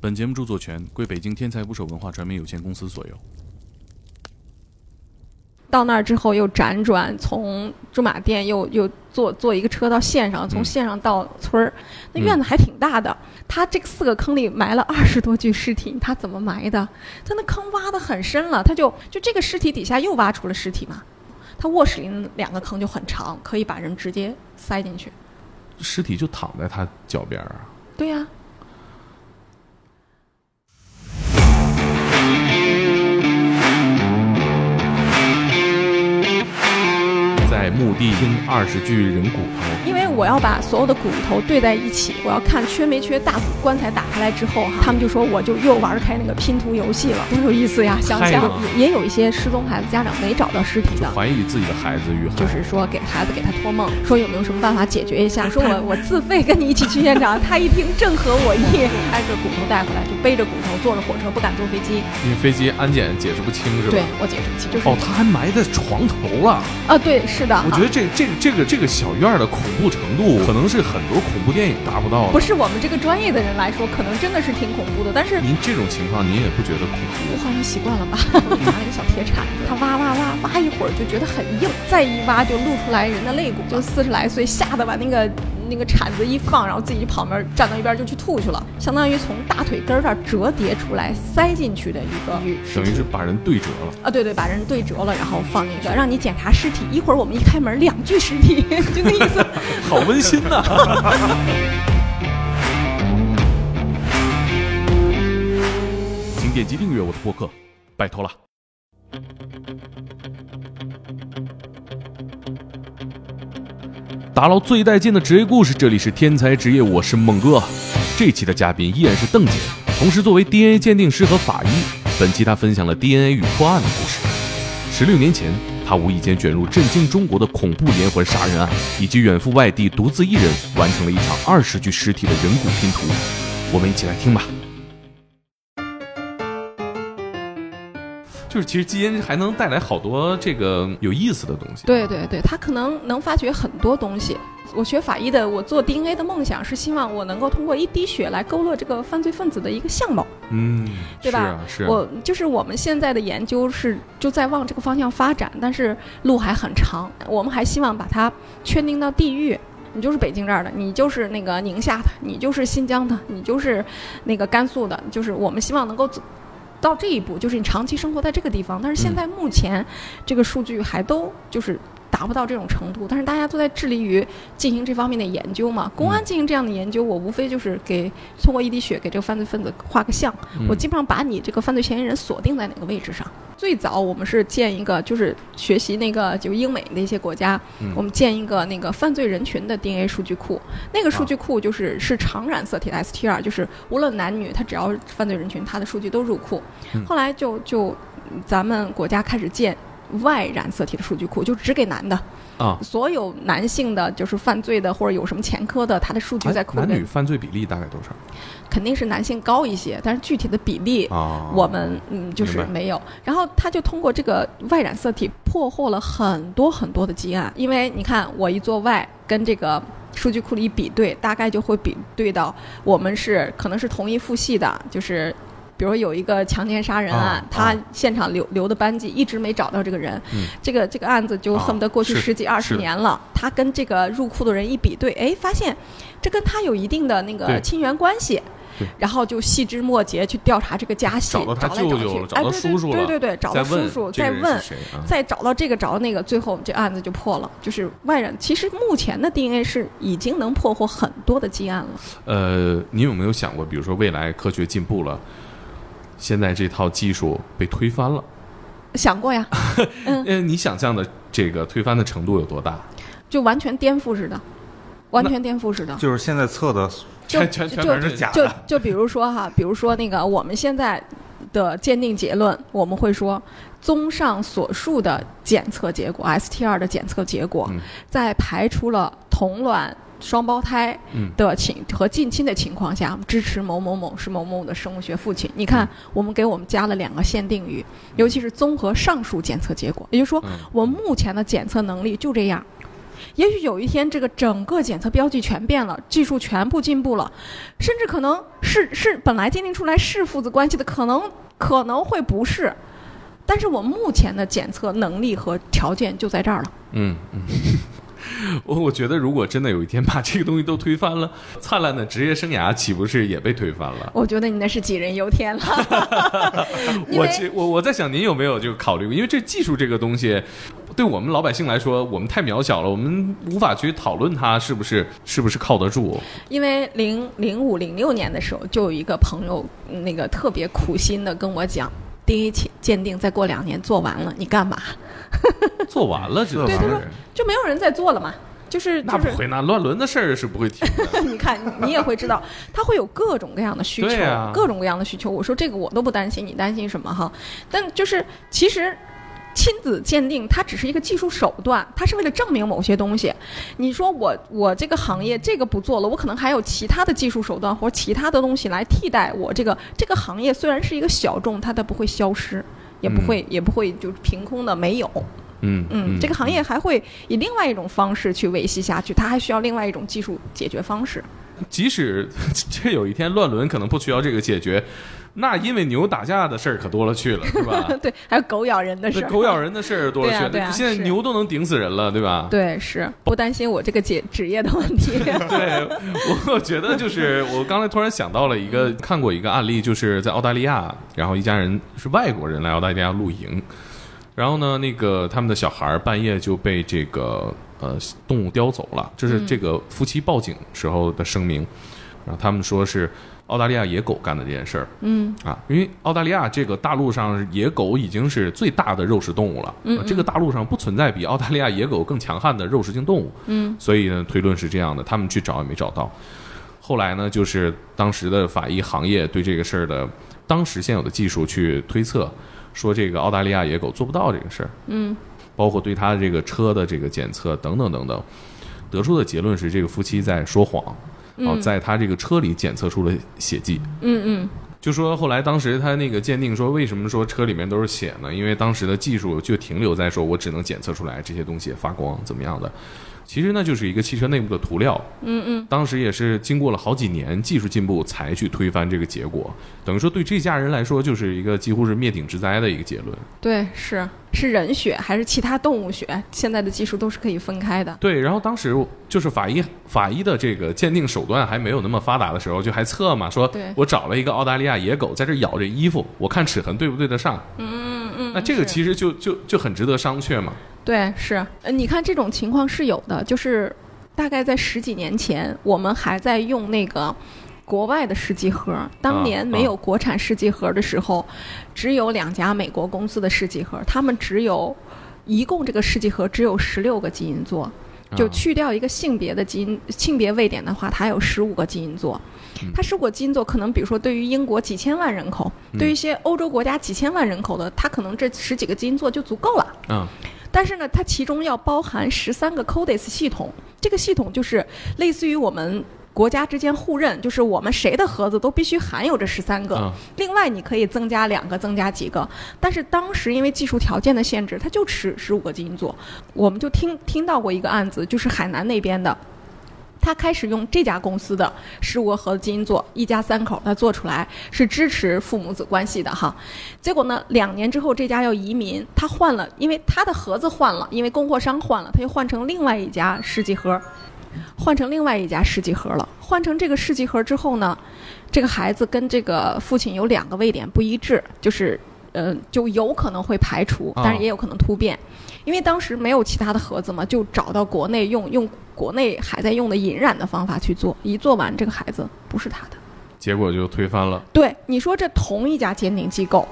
本节目著作权归北京天才捕手文化传媒有限公司所有。到那儿之后又辗转，从驻马店又又坐坐一个车到县上，从县上到村儿，那院子还挺大的。他这个四个坑里埋了二十多具尸体，他怎么埋的？他那坑挖的很深了，他就就这个尸体底下又挖出了尸体嘛。他卧室里两个坑就很长，可以把人直接塞进去。尸体就躺在他脚边啊？对呀。在墓地听二十具人骨头，我要把所有的骨头对在一起，我要看缺没缺大骨。棺材打开来之后哈，他们就说我就又玩开那个拼图游戏了，多有意思呀！想想也也有一些失踪孩子家长没找到尸体的，怀疑自己的孩子遇害，就是说给孩子给他托梦，说有没有什么办法解决一下？说我我自费跟你一起去现场，他一听正合我意，挨着骨头带回来，就背着骨头坐着火车不敢坐飞机，因为飞机安检解释不清是吧？对我解释不清，就是哦，他还埋在床头了啊！对，是的。我觉得这这这个这个小院的恐怖程度，可能是很多恐怖电影达不到的。不是我们这个专业的人来说，可能真的是挺恐怖的。但是您这种情况，您也不觉得恐怖？我好像习惯了吧。拿了个小铁铲子，他挖挖挖挖一会儿就觉得很硬，再一挖就露出来人的肋骨。就四十来岁，吓得把那个那个铲子一放，然后自己就跑门站到一边就去吐去了，相当于从大腿根儿这儿折叠出来塞进去的一个，等于是把人对折了啊！对对，把人对折了，然后放进去，让你检查尸体。一会儿我们一开门，两具尸体，就那意思。好温馨呐！请点击订阅我的播客，拜托了。打捞最带劲的职业故事，这里是天才职业，我是猛哥。这期的嘉宾依然是邓姐，同时作为 DNA 鉴定师和法医，本期她分享了 DNA 与破案的故事。十六年前，她无意间卷入震惊中国的恐怖连环杀人案，以及远赴外地独自一人完成了一场二十具尸体的人骨拼图。我们一起来听吧。就是其实基因还能带来好多这个有意思的东西。对对对，它可能能发掘很多东西。我学法医的，我做 DNA 的梦想是希望我能够通过一滴血来勾勒这个犯罪分子的一个相貌。嗯，对吧？是。我就是我们现在的研究是就在往这个方向发展，但是路还很长。我们还希望把它圈定到地域，你就是北京这儿的，你就是那个宁夏的，你就是新疆的，你就是那个甘肃的，就是我们希望能够。到这一步，就是你长期生活在这个地方，但是现在目前这个数据还都就是。达不到这种程度，但是大家都在致力于进行这方面的研究嘛。公安进行这样的研究，我无非就是给通过一滴血给这个犯罪分子画个像。我基本上把你这个犯罪嫌疑人锁定在哪个位置上。最早我们是建一个，就是学习那个就英美的一些国家，我们建一个那个犯罪人群的 DNA 数据库。那个数据库就是是常染色体的 STR，就是无论男女，他只要犯罪人群，他的数据都入库。后来就就咱们国家开始建。Y 染色体的数据库就只给男的啊，所有男性的就是犯罪的或者有什么前科的，他的数据在库里。男女犯罪比例大概多少？肯定是男性高一些，但是具体的比例啊，我们嗯就是没有。然后他就通过这个外染色体破获了很多很多的积案，因为你看我一做 Y 跟这个数据库里比对，大概就会比对到我们是可能是同一父系的，就是。比如有一个强奸杀人案，他现场留留的斑迹一直没找到这个人，这个这个案子就恨不得过去十几二十年了。他跟这个入库的人一比对，哎，发现这跟他有一定的那个亲缘关系，然后就细枝末节去调查这个家系，找到他舅舅了，找到叔叔了，对对对，找到叔叔，再问，再找到这个找到那个，最后这案子就破了。就是外人，其实目前的 DNA 是已经能破获很多的积案了。呃，你有没有想过，比如说未来科学进步了？现在这套技术被推翻了，想过呀？嗯，你想象的这个推翻的程度有多大？就完全颠覆似的，完全颠覆似的。就是现在测的全全全是假的。就就比如说哈，比如说那个我们现在的鉴定结论，我们会说，综上所述的检测结果，STR 的检测结果，在排除了同卵。双胞胎的情和近亲的情况下，支持某某某是某某的生物学父亲。你看，我们给我们加了两个限定语，尤其是综合上述检测结果，也就是说，我目前的检测能力就这样。也许有一天，这个整个检测标记全变了，技术全部进步了，甚至可能是是本来鉴定出来是父子关系的，可能可能会不是。但是我目前的检测能力和条件就在这儿了。嗯嗯。我我觉得，如果真的有一天把这个东西都推翻了，灿烂的职业生涯岂不是也被推翻了？我觉得你那是杞人忧天了。我我我在想，您有没有就考虑过？因为这技术这个东西，对我们老百姓来说，我们太渺小了，我们无法去讨论它是不是是不是靠得住。因为零零五零六年的时候，就有一个朋友那个特别苦心的跟我讲，DNA 鉴定再过两年做完了，你干嘛？做完了，就对他说就没有人再做了嘛，就是那不会，那乱伦的事儿是不会提的。你看，你也会知道，他会有各种各样的需求，各种各样的需求。我说这个我都不担心，你担心什么哈？但就是其实亲子鉴定它只是一个技术手段，它是为了证明某些东西。你说我我这个行业这个不做了，我可能还有其他的技术手段或者其他的东西来替代我这个这个行业。虽然是一个小众，它都不会消失。也不会，也不会就凭空的没有。嗯嗯，这个行业还会以另外一种方式去维系下去，它还需要另外一种技术解决方式。即使 这有一天乱伦可能不需要这个解决，那因为牛打架的事儿可多了去了，是吧？对，还有狗咬人的事儿，狗咬人的事儿 多了去了。现在牛都能顶死人了，对吧？对，是不担心我这个职职业的问题。对，我觉得就是我刚才突然想到了一个看过一个案例，就是在澳大利亚，然后一家人是外国人来澳大利亚露营，然后呢，那个他们的小孩半夜就被这个。呃，动物叼走了，这是这个夫妻报警时候的声明。然后他们说是澳大利亚野狗干的这件事儿。嗯啊，因为澳大利亚这个大陆上野狗已经是最大的肉食动物了。嗯，这个大陆上不存在比澳大利亚野狗更强悍的肉食性动物。嗯，所以呢，推论是这样的，他们去找也没找到。后来呢，就是当时的法医行业对这个事儿的当时现有的技术去推测，说这个澳大利亚野狗做不到这个事儿。嗯。包括对他的这个车的这个检测等等等等，得出的结论是这个夫妻在说谎，哦，在他这个车里检测出了血迹。嗯嗯，就说后来当时他那个鉴定说，为什么说车里面都是血呢？因为当时的技术就停留在说我只能检测出来这些东西发光怎么样的。其实那，就是一个汽车内部的涂料。嗯嗯，当时也是经过了好几年技术进步才去推翻这个结果，等于说对这家人来说就是一个几乎是灭顶之灾的一个结论。对，是是人血还是其他动物血？现在的技术都是可以分开的。对，然后当时就是法医法医的这个鉴定手段还没有那么发达的时候，就还测嘛，说我找了一个澳大利亚野狗在这咬这衣服，我看齿痕对不对得上。嗯嗯。那这个其实就就就很值得商榷嘛。对，是，呃，你看这种情况是有的，就是大概在十几年前，我们还在用那个国外的试剂盒，当年没有国产试剂盒的时候，只有两家美国公司的试剂盒，他们只有一共这个试剂盒只有十六个基因座，就去掉一个性别的基因性别位点的话，它有十五个基因座。它十五个基因座可能，比如说对于英国几千万人口，对于一些欧洲国家几千万人口的，它可能这十几个基因座就足够了。嗯。但是呢，它其中要包含十三个 CODES 系统，这个系统就是类似于我们国家之间互认，就是我们谁的盒子都必须含有这十三个。另外，你可以增加两个，增加几个。但是当时因为技术条件的限制，它就十十五个基因座。我们就听听到过一个案子，就是海南那边的。他开始用这家公司的十五个盒子基因做，一家三口，他做出来是支持父母子关系的哈。结果呢，两年之后这家要移民，他换了，因为他的盒子换了，因为供货商换了，他又换成另外一家试剂盒，换成另外一家试剂盒了。换成这个试剂盒之后呢，这个孩子跟这个父亲有两个位点不一致，就是呃，就有可能会排除，但是也有可能突变。因为当时没有其他的盒子嘛，就找到国内用用国内还在用的引染的方法去做，一做完这个孩子不是他的，结果就推翻了。对，你说这同一家鉴定机构，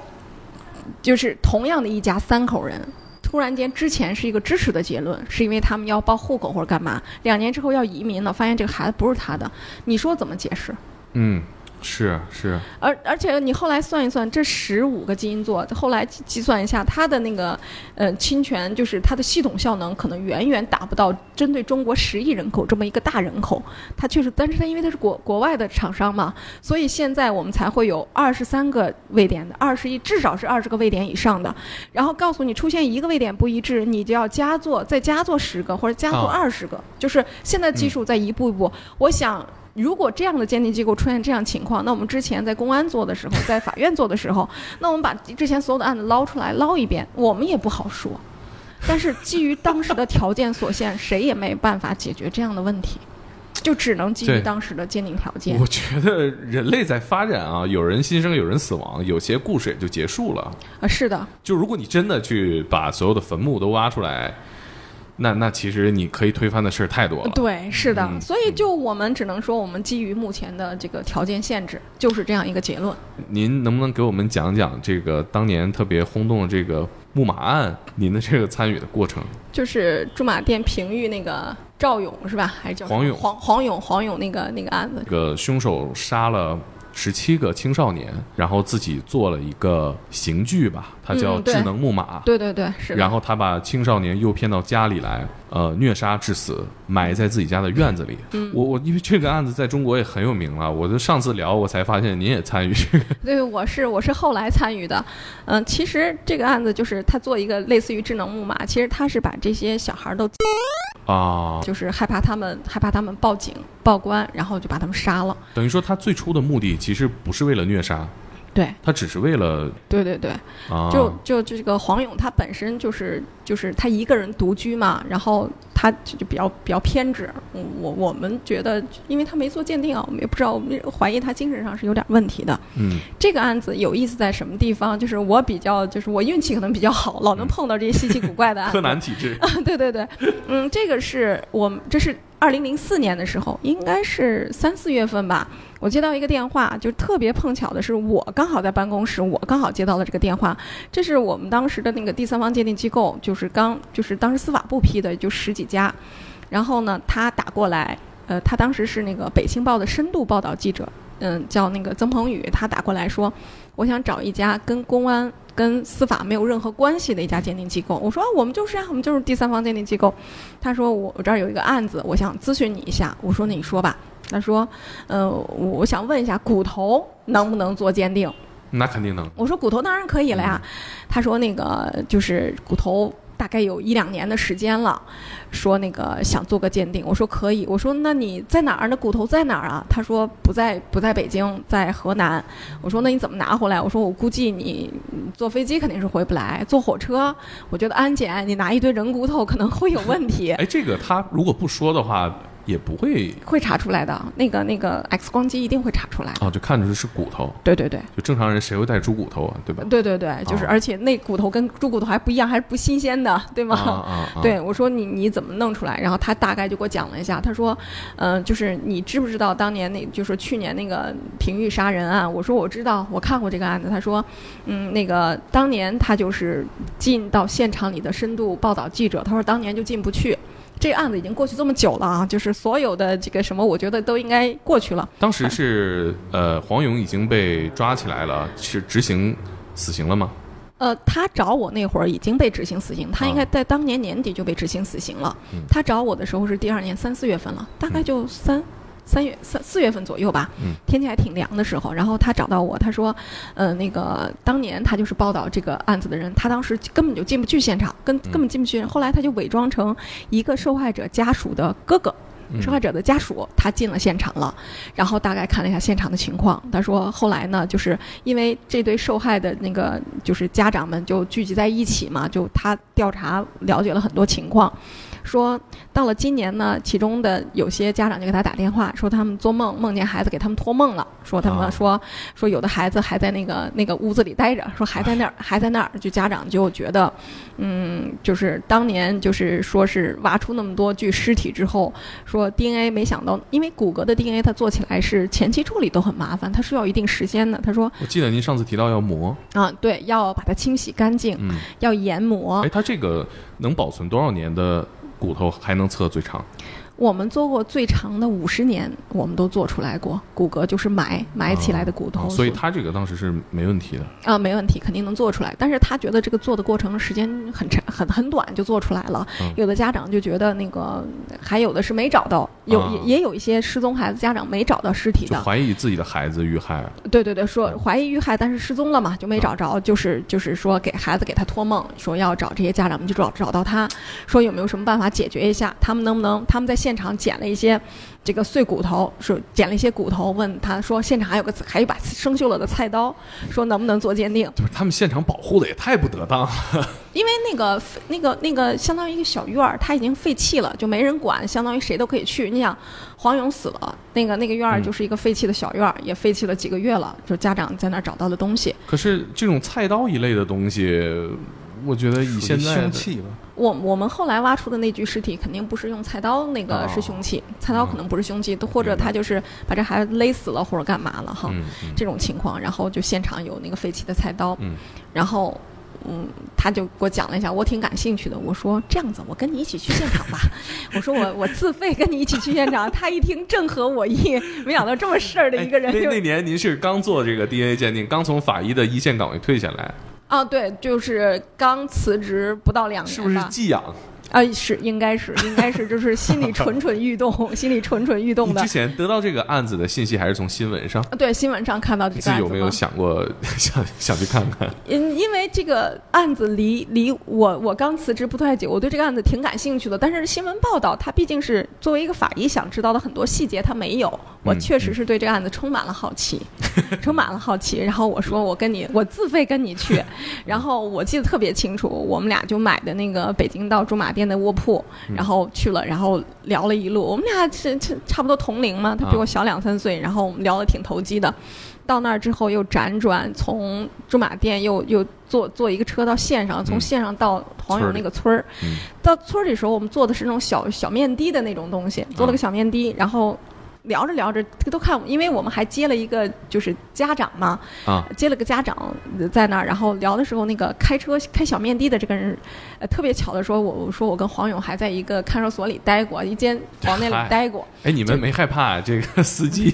就是同样的一家三口人，突然间之前是一个支持的结论，是因为他们要报户口或者干嘛，两年之后要移民了，发现这个孩子不是他的，你说怎么解释？嗯。是是，而而且你后来算一算，这十五个基因座，后来计计算一下，它的那个呃侵权，就是它的系统效能可能远远达不到针对中国十亿人口这么一个大人口。它确实，但是它因为它是国国外的厂商嘛，所以现在我们才会有二十三个位点的，二十亿至少是二十个位点以上的。然后告诉你出现一个位点不一致，你就要加做再加做十个或者加做哦二十个，就是现在技术在一步一步。我想。如果这样的鉴定机构出现这样情况，那我们之前在公安做的时候，在法院做的时候，那我们把之前所有的案子捞出来捞一遍，我们也不好说。但是基于当时的条件所限，谁也没办法解决这样的问题，就只能基于当时的鉴定条件我。觉得人类在发展啊，有人新生，有人死亡，有些故事也就结束了。啊，是的，就如果你真的去把所有的坟墓都挖出来，那那其实你可以推翻的事儿太多了。对，是的。嗯所以就我们只能说，我们基于目前的这个条件限制，就是这样一个结论。您能不能给我们讲讲这个当年特别轰动的这个木马案，您的这个参与的过程？就是驻马店平舆那个赵勇是吧？还是叫黄勇黄黄勇黄勇那个那个案子这，个凶手杀了十七个青少年，然后自己做了一个刑具吧，它叫智能木马。对对对，是。然后他把青少年诱骗到家里来，呃，虐杀致死，埋在自己家的院子里。嗯我我因为这个案子在中国也很有名了，我就上次聊我才发现您也参与这个。对，我是我是后来参与的，嗯、其实这个案子就是他做一个类似于智能木马，其实他是把这些小孩儿都啊，就是害怕他们害怕他们报警报官，然后就把他们杀了。等于说他最初的目的其实不是为了虐杀，对他只是为了对对对，啊，就就这个黄勇他本身就是就是他一个人独居嘛，然后他就就比较比较偏执。嗯我我们觉得，因为他没做鉴定啊，我们也不知道，我们怀疑他精神上是有点问题的。嗯这个案子有意思在什么地方？就是我比较，就是我运气可能比较好，老能碰到这些稀奇古怪的案子。柯南体质 对对对，嗯，这个是我们这是二零零四年的时候，应该是三四月份吧。我接到一个电话，就特别碰巧的是，我刚好在办公室，我刚好接到了这个电话。这是我们当时的那个第三方鉴定机构，就是刚就是当时司法部批的，就十几家。然后呢，他打过来，呃，他当时是那个《北青报》的深度报道记者，嗯，叫那个曾鹏宇，他打过来说，我想找一家跟公安、跟司法没有任何关系的一家鉴定机构。我说、啊、我们就是啊，我们就是第三方鉴定机构。他说我我这儿有一个案子，我想咨询你一下。我说那你说吧。他说，呃，我想问一下，骨头能不能做鉴定？那肯定能。我说骨头当然可以了呀。他说那个就是骨头大概有一两年的时间了，说那个想做个鉴定。我说可以。我说那你在哪儿？那骨头在哪儿啊？他说不在不在北京，在河南。我说那你怎么拿回来？我说我估计你坐飞机肯定是回不来，坐火车，我觉得安检你拿一堆人骨头可能会有问题。哎，这个他如果不说的话，也不会会查出来的，那个那个 X 光机一定会查出来的。啊，就看出是骨头。对对对，就正常人谁会带猪骨头啊，对吧？对对对，就是、哦而且那骨头跟猪骨头还不一样，还是不新鲜的，对吗？啊啊啊！对，我说你你怎么弄出来？然后他大概就给我讲了一下，他说，嗯、就是你知不知道当年那就是去年那个平玉杀人案？我说我知道，我看过这个案子。他说，嗯，那个当年他就是进到现场里的深度报道记者，他说当年就进不去。这个案子已经过去这么久了啊，就是所有的这个什么，我觉得都应该过去了。当时是呃，黄勇已经被抓起来了，是执行死刑了吗？呃，他找我那会儿已经被执行死刑，他应该啊在当年年底就被执行死刑了。嗯他找我的时候是第二年三四月份了，大概就三、三月三四月份左右吧。嗯天气还挺凉的时候，然后他找到我，他说，呃，那个当年他就是报道这个案子的人，他当时根本就进不去现场，根根本进不去。后来他就伪装成一个受害者家属的哥哥。嗯受害者的家属，他进了现场了，然后大概看了一下现场的情况。他说，后来呢，就是因为这对受害的那个就是家长们就聚集在一起嘛，就他调查了解了很多情况，说到了今年呢，其中的有些家长就给他打电话，说他们做梦梦见孩子给他们托梦了，说他啊们说、说有的孩子还在那个那个屋子里待着，说还在那儿还在那儿，就家长就觉得，嗯，就是当年就是说是挖出那么多具尸体之后，说 DNA 没想到，因为骨骼的 DNA 它做起来是前期处理都很麻烦，它需要一定时间的。他说我记得您上次提到要磨，啊，对，要把它清洗干净，嗯，要研磨哎，。它这个能保存多少年的骨头还能测最长？我们做过最长的五十年，我们都做出来过骨骼，就是埋埋起来的骨头。哦所以他这个当时是没问题的。啊，没问题，肯定能做出来。但是他觉得这个做的过程时间很长，很很短就做出来了。嗯有的家长就觉得那个，还有的是没找到，有、啊也也有一些失踪孩子家长没找到尸体的。怀疑自己的孩子遇害，对对对，说怀疑遇害，但是失踪了嘛，就没找着，就是就是说给孩子给他托梦，说要找这些家长们就找找到他，说有没有什么办法解决一下，他们能不能他们在现场捡了一些这个碎骨头，说捡了一些骨头，问他说现场还有个还有一把生锈了的菜刀，说能不能做鉴定？就是他们现场保护的也太不得当了。因为那个那个那个相当于一个小院儿，它已经废弃了，就没人管，相当于谁都可以去。你想，黄勇死了，那个那个院儿嗯就是一个废弃的小院儿，也废弃了几个月了，就家长在那儿找到的东西。可是这种菜刀一类的东西，我觉得以现在的凶器吧，我我们后来挖出的那具尸体，肯定不是用菜刀，那个哦是凶器，菜刀可能不是凶器，都或者他就是把这孩子勒死了或者干嘛了哈，嗯嗯这种情况，然后就现场有那个废弃的菜刀，嗯然后。嗯，他就给我讲了一下，我挺感兴趣的。我说这样子，我跟你一起去现场吧。我说我我自费跟你一起去现场。他一听正合我意，没想到这么事儿的一个人那那年您是刚做这个 DNA 鉴定，刚从法医的一线岗位退下来，啊，对，就是刚辞职不到两年是不是寄养？啊，是应该是应该是就是心里蠢蠢欲动，心里蠢蠢欲动的你之。前得到这个案子的信息还是从新闻上？啊对，新闻上看到这你自己有没有？想过 想想去看看？因因为这个案子离离我我刚辞职不太久，我对这个案子挺感兴趣的。但是新闻报道，它毕竟是作为一个法医想知道的很多细节，它没有。我嗯确实是对这个案子充满了好奇，充满了好奇。然后我说我跟你，我自费跟你去。然后我记得特别清楚，我们俩就买的那个北京到驻马店的卧铺，然后去了，然后聊了一路。我们俩是是差不多同龄嘛，他比我小两三岁，然后我们聊得挺投机的。到那儿之后又辗转，从驻马店又又坐坐一个车到县上，从嗯线上到黄勇那个村儿。嗯到村儿里时候，我们坐的是那种小小面的的那种东西，坐了个小面的，然后。聊着聊着，都看，因为我们还接了一个就是家长嘛，啊，接了个家长呃在那儿，然后聊的时候，那个开车开小面的的这个人，呃，特别巧的说，我我说我跟黄勇还在一个看守所里待过，一间房间里待过，哎，你们没害怕这个司机？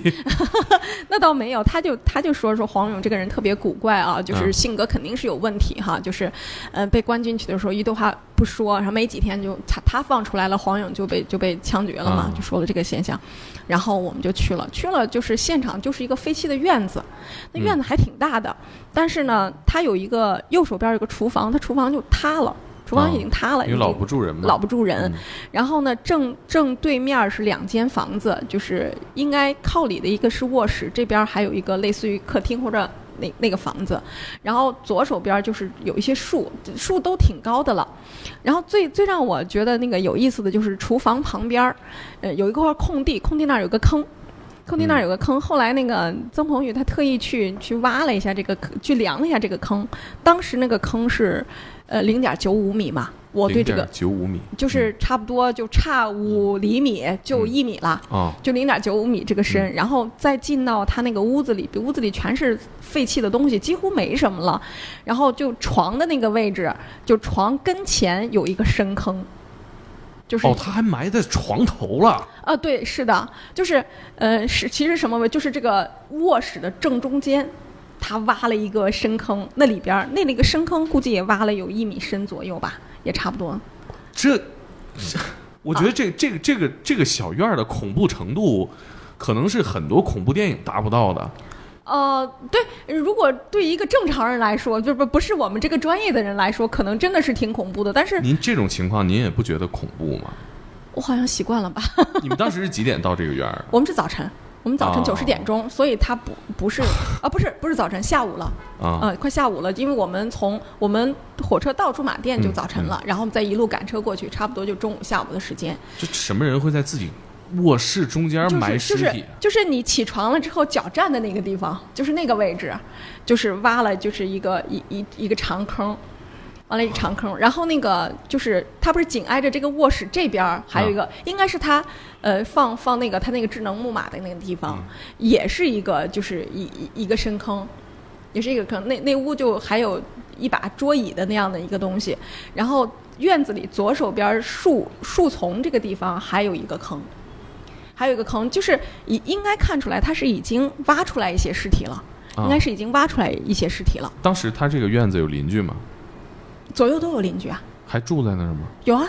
那倒没有，他就他就说说黄勇这个人特别古怪啊，就是嗯性格肯定是有问题哈，就是，呃，被关进去的时候一句话不说，然后没几天就他他放出来了，黄勇就被就被枪决了嘛，嗯就说了这个现象，然后我们就去了，去了就是现场就是一个废弃的院子，那院子还挺大的，但是呢，它有一个右手边有个厨房，它厨房就塌了，厨房已经塌了，因为老不住人嘛。老不住人。嗯然后呢，正正对面是两间房子，就是应该靠里的一个是卧室，这边还有一个类似于客厅或者那那个房子。然后左手边就是有一些树，树都挺高的了。然后最最让我觉得那个有意思的就是厨房旁边儿，呃，有一块空地，空地那儿有个坑。空地那儿有个坑，后来那个曾鹏宇他特意去去挖了一下这个坑，去量了一下这个坑，当时那个坑是，呃，零点九五米嘛。我对这个九五米就是差不多就差五厘米就一米了。啊，就零点九五米这个深，然后再进到他那个屋子里，屋子里全是废弃的东西，几乎没什么了。然后就床的那个位置，就床跟前有一个深坑，就是哦，他还埋在床头了。啊，对，是的，就是呃，是其实什么位，就是这个卧室的正中间，他挖了一个深坑，那里边儿那那个深坑估计也挖了有一米深左右吧，也差不多。这，我觉得这这个这个这个小院儿的恐怖程度，可能是很多恐怖电影达不到的。呃，对，如果对一个正常人来说，就不不是我们这个专业的人来说，可能真的是挺恐怖的。但是您这种情况，您也不觉得恐怖吗？我好像习惯了吧？你们当时是几点到这个院儿？我们是早晨，我们早晨哦九十点钟，所以它不不是 啊，不是不是早晨，下午了，啊，呃，快下午了，因为我们从我们火车到驻马店就嗯早晨了，然后我们再一路赶车过去，差不多就中午下午的时间。就什么人会在自己卧室中间埋尸是就是体？就是你起床了之后脚站的那个地方，就是那个位置，就是挖了就是一个一一一个长坑。完了一长坑，然后那个就是它不是紧挨着这个卧室这边儿还有一个，应该是它呃放放那个它那个智能木马的那个地方，也是一个就是一一一个深坑，也是一个坑。那那屋就还有一把桌椅的那样的一个东西，然后院子里左手边树树丛这个地方还有一个坑，还有一个坑，就是应应该看出来它是已经挖出来一些尸体了，啊应该是已经挖出来一些尸体了，当时他这个院子有邻居吗？左右都有邻居啊，还住在那儿吗？有啊，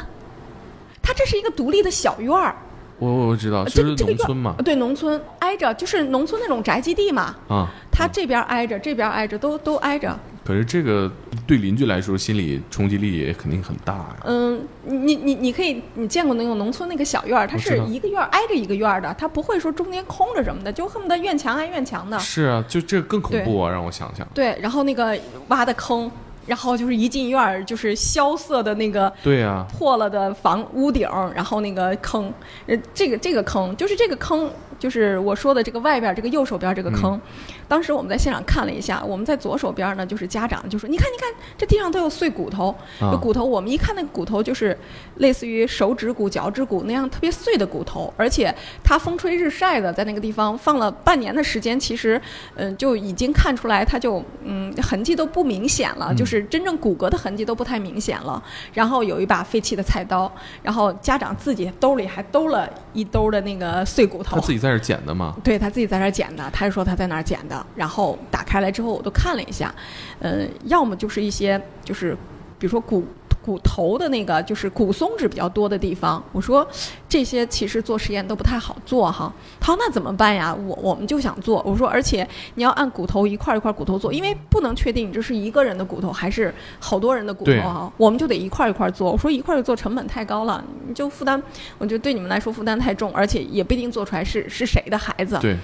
它这是一个独立的小院儿，我我我知道，呃就是农村嘛呃。对，农村挨着就是农村那种宅基地嘛，啊，它这边挨着，这边挨着，都都挨着。可是这个对邻居来说，心理冲击力也肯定很大呀。嗯，你你你可以，你见过那种农村那个小院儿，它是一个院儿挨着一个院儿的，它不会说中间空着什么的，就恨不得院墙挨院墙的。是啊，就这更恐怖啊！让我想想。对，然后那个挖的坑，然后就是一进院儿就是萧瑟的那个对呀，破了的房屋顶儿，然后那个坑，呃，这个这个坑就是这个坑，就是我说的这个外边儿这个右手边儿这个坑。当时我们在现场看了一下，我们在左手边儿呢，就是家长就说：“你看，你看，这地上都有碎骨头，啊有骨头。我们一看那个骨头，就是类似于手指骨、脚趾骨那样特别碎的骨头，而且它风吹日晒的，在那个地方放了半年的时间，其实，嗯、就已经看出来，它就嗯痕迹都不明显了，嗯就是真正骨骼的痕迹都不太明显了。然后有一把废弃的菜刀，然后家长自己兜里还兜了一兜的那个碎骨头他。自己在这儿捡的吗。对他自己在那儿捡的，他就说他在那儿捡的，然后打开来之后我都看了一下，嗯，要么就是一些就是比如说骨骨头的那个就是骨松脂比较多的地方，我说这些其实做实验都不太好做哈。他说那怎么办呀？我我们就想做，我说而且你要按骨头一块儿一块儿骨头做，因为不能确定你这是一个人的骨头还是好多人的骨头对哈，我们就得一块儿一块儿做。我说一块儿做成本太高了，你就负担，我觉得对你们来说负担太重，而且也不一定做出来是是谁的孩子。对，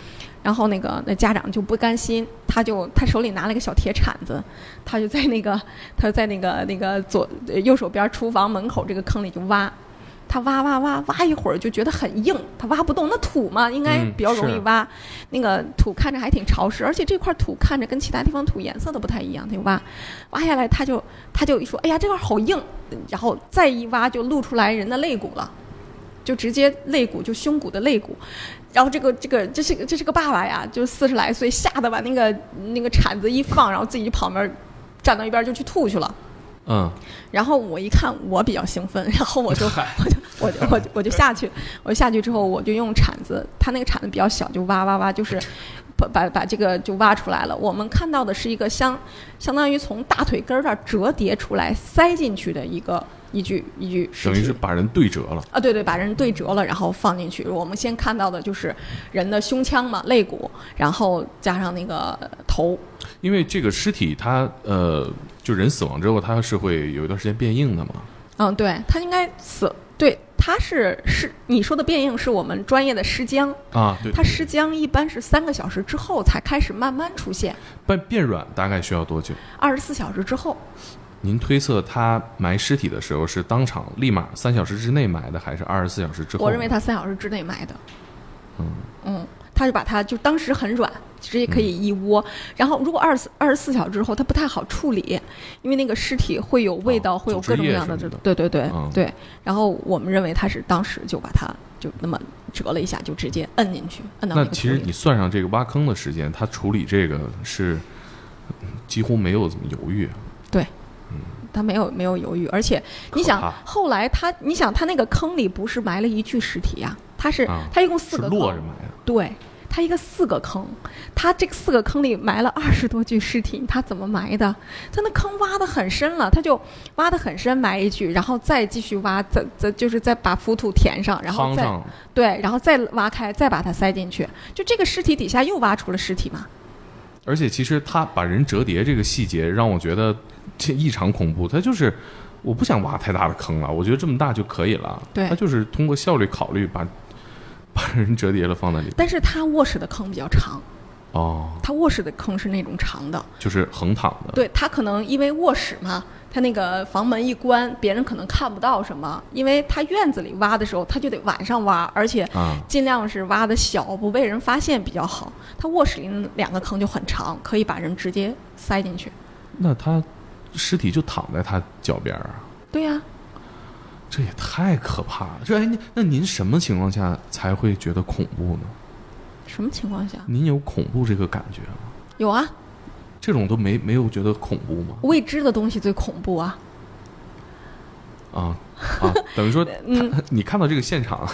然后那个那家长就不甘心，他就他手里拿了个小铁铲子，他就在那个 他就在那个那个左呃右手边厨房门口这个坑里就挖，他挖挖挖挖一会儿就觉得很硬，他挖不动，那土嘛应该嗯比较容易是。挖，那个土看着还挺潮湿，而且这块土看着跟其他地方土颜色都不太一样，他就挖。挖下来他就他就一说，哎呀这块好硬，然后再一挖就露出来人的肋骨了。就直接肋骨，就胸骨的肋骨，然后这个这个这是这是个爸爸呀，就四十来岁，吓得把那个那个铲子一放，然后自己旁边站到一边就去吐去了。嗯，然后我一看，我比较兴奋，然后我就我就我就我就我就下去，我下去之后我就用铲子，他那个铲子比较小，就挖挖挖，就是 把把把这个就挖出来了。我们看到的是一个相相当于从大腿根儿这儿折叠出来塞进去的一个一具一具尸体。等于是把人对折了。啊，对对，把人对折了，然后放进去。我们先看到的就是人的胸腔嘛，肋骨，然后加上那个头。因为这个尸体它呃，就人死亡之后，它是会有一段时间变硬的嘛。嗯，对，它应该死，对，它是是你说的变硬是我们专业的尸僵，啊，对，它尸僵一般是三个小时之后才开始慢慢出现，变变软大概需要多久？二十四小时之后。您推测他埋尸体的时候是当场立马三小时之内埋的，还是二十四小时之后？我认为他三小时之内埋的。嗯嗯，他就把它就当时很软，直接可以一窝。然后如果二十二十四小时之后，它不太好处理，因为那个尸体会有味道，哦会有各种各样的什么的。对对对、嗯对。然后我们认为他是当时就把它就那么折了一下，就直接摁进去，摁到那其实你算上这个挖坑的时间，他处理这个是嗯几乎没有怎么犹豫。他没有没有犹豫，而且你想后来他，你想他那个坑里不是埋了一具尸体呀、他是、啊他一共四个坑落着，埋的，对。他一个四个坑，他这个四个坑里埋了二十多具尸体，他怎么埋的？他那坑挖的很深了，他就挖的很深埋一具，然后再继续挖，再再就是再把浮土填上，然后再对，然后再挖开，再把它塞进去。就这个尸体底下又挖出了尸体嘛？而且其实他把人折叠这个细节让我觉得这异常恐怖。他就是我不想挖太大的坑了，我觉得这么大就可以了。对他就是通过效率考虑把把人折叠了放在里面。但是他卧室的坑比较长，哦，他卧室的坑是那种长的。就是横躺的。对他可能因为卧室嘛，他那个房门一关，别人可能看不到什么，因为他院子里挖的时候，他就得晚上挖，而且啊，尽量是挖的小，不被人发现比较好。他卧室里那两个坑就很长，可以把人直接塞进去。那他尸体就躺在他脚边儿啊，对呀、这也太可怕了。这哎，那那您什么情况下才会觉得恐怖呢？什么情况下？您有恐怖这个感觉吗？有啊，这种都没没有觉得恐怖吗？未知的东西最恐怖啊！啊啊，等于说 嗯你看到这个现场，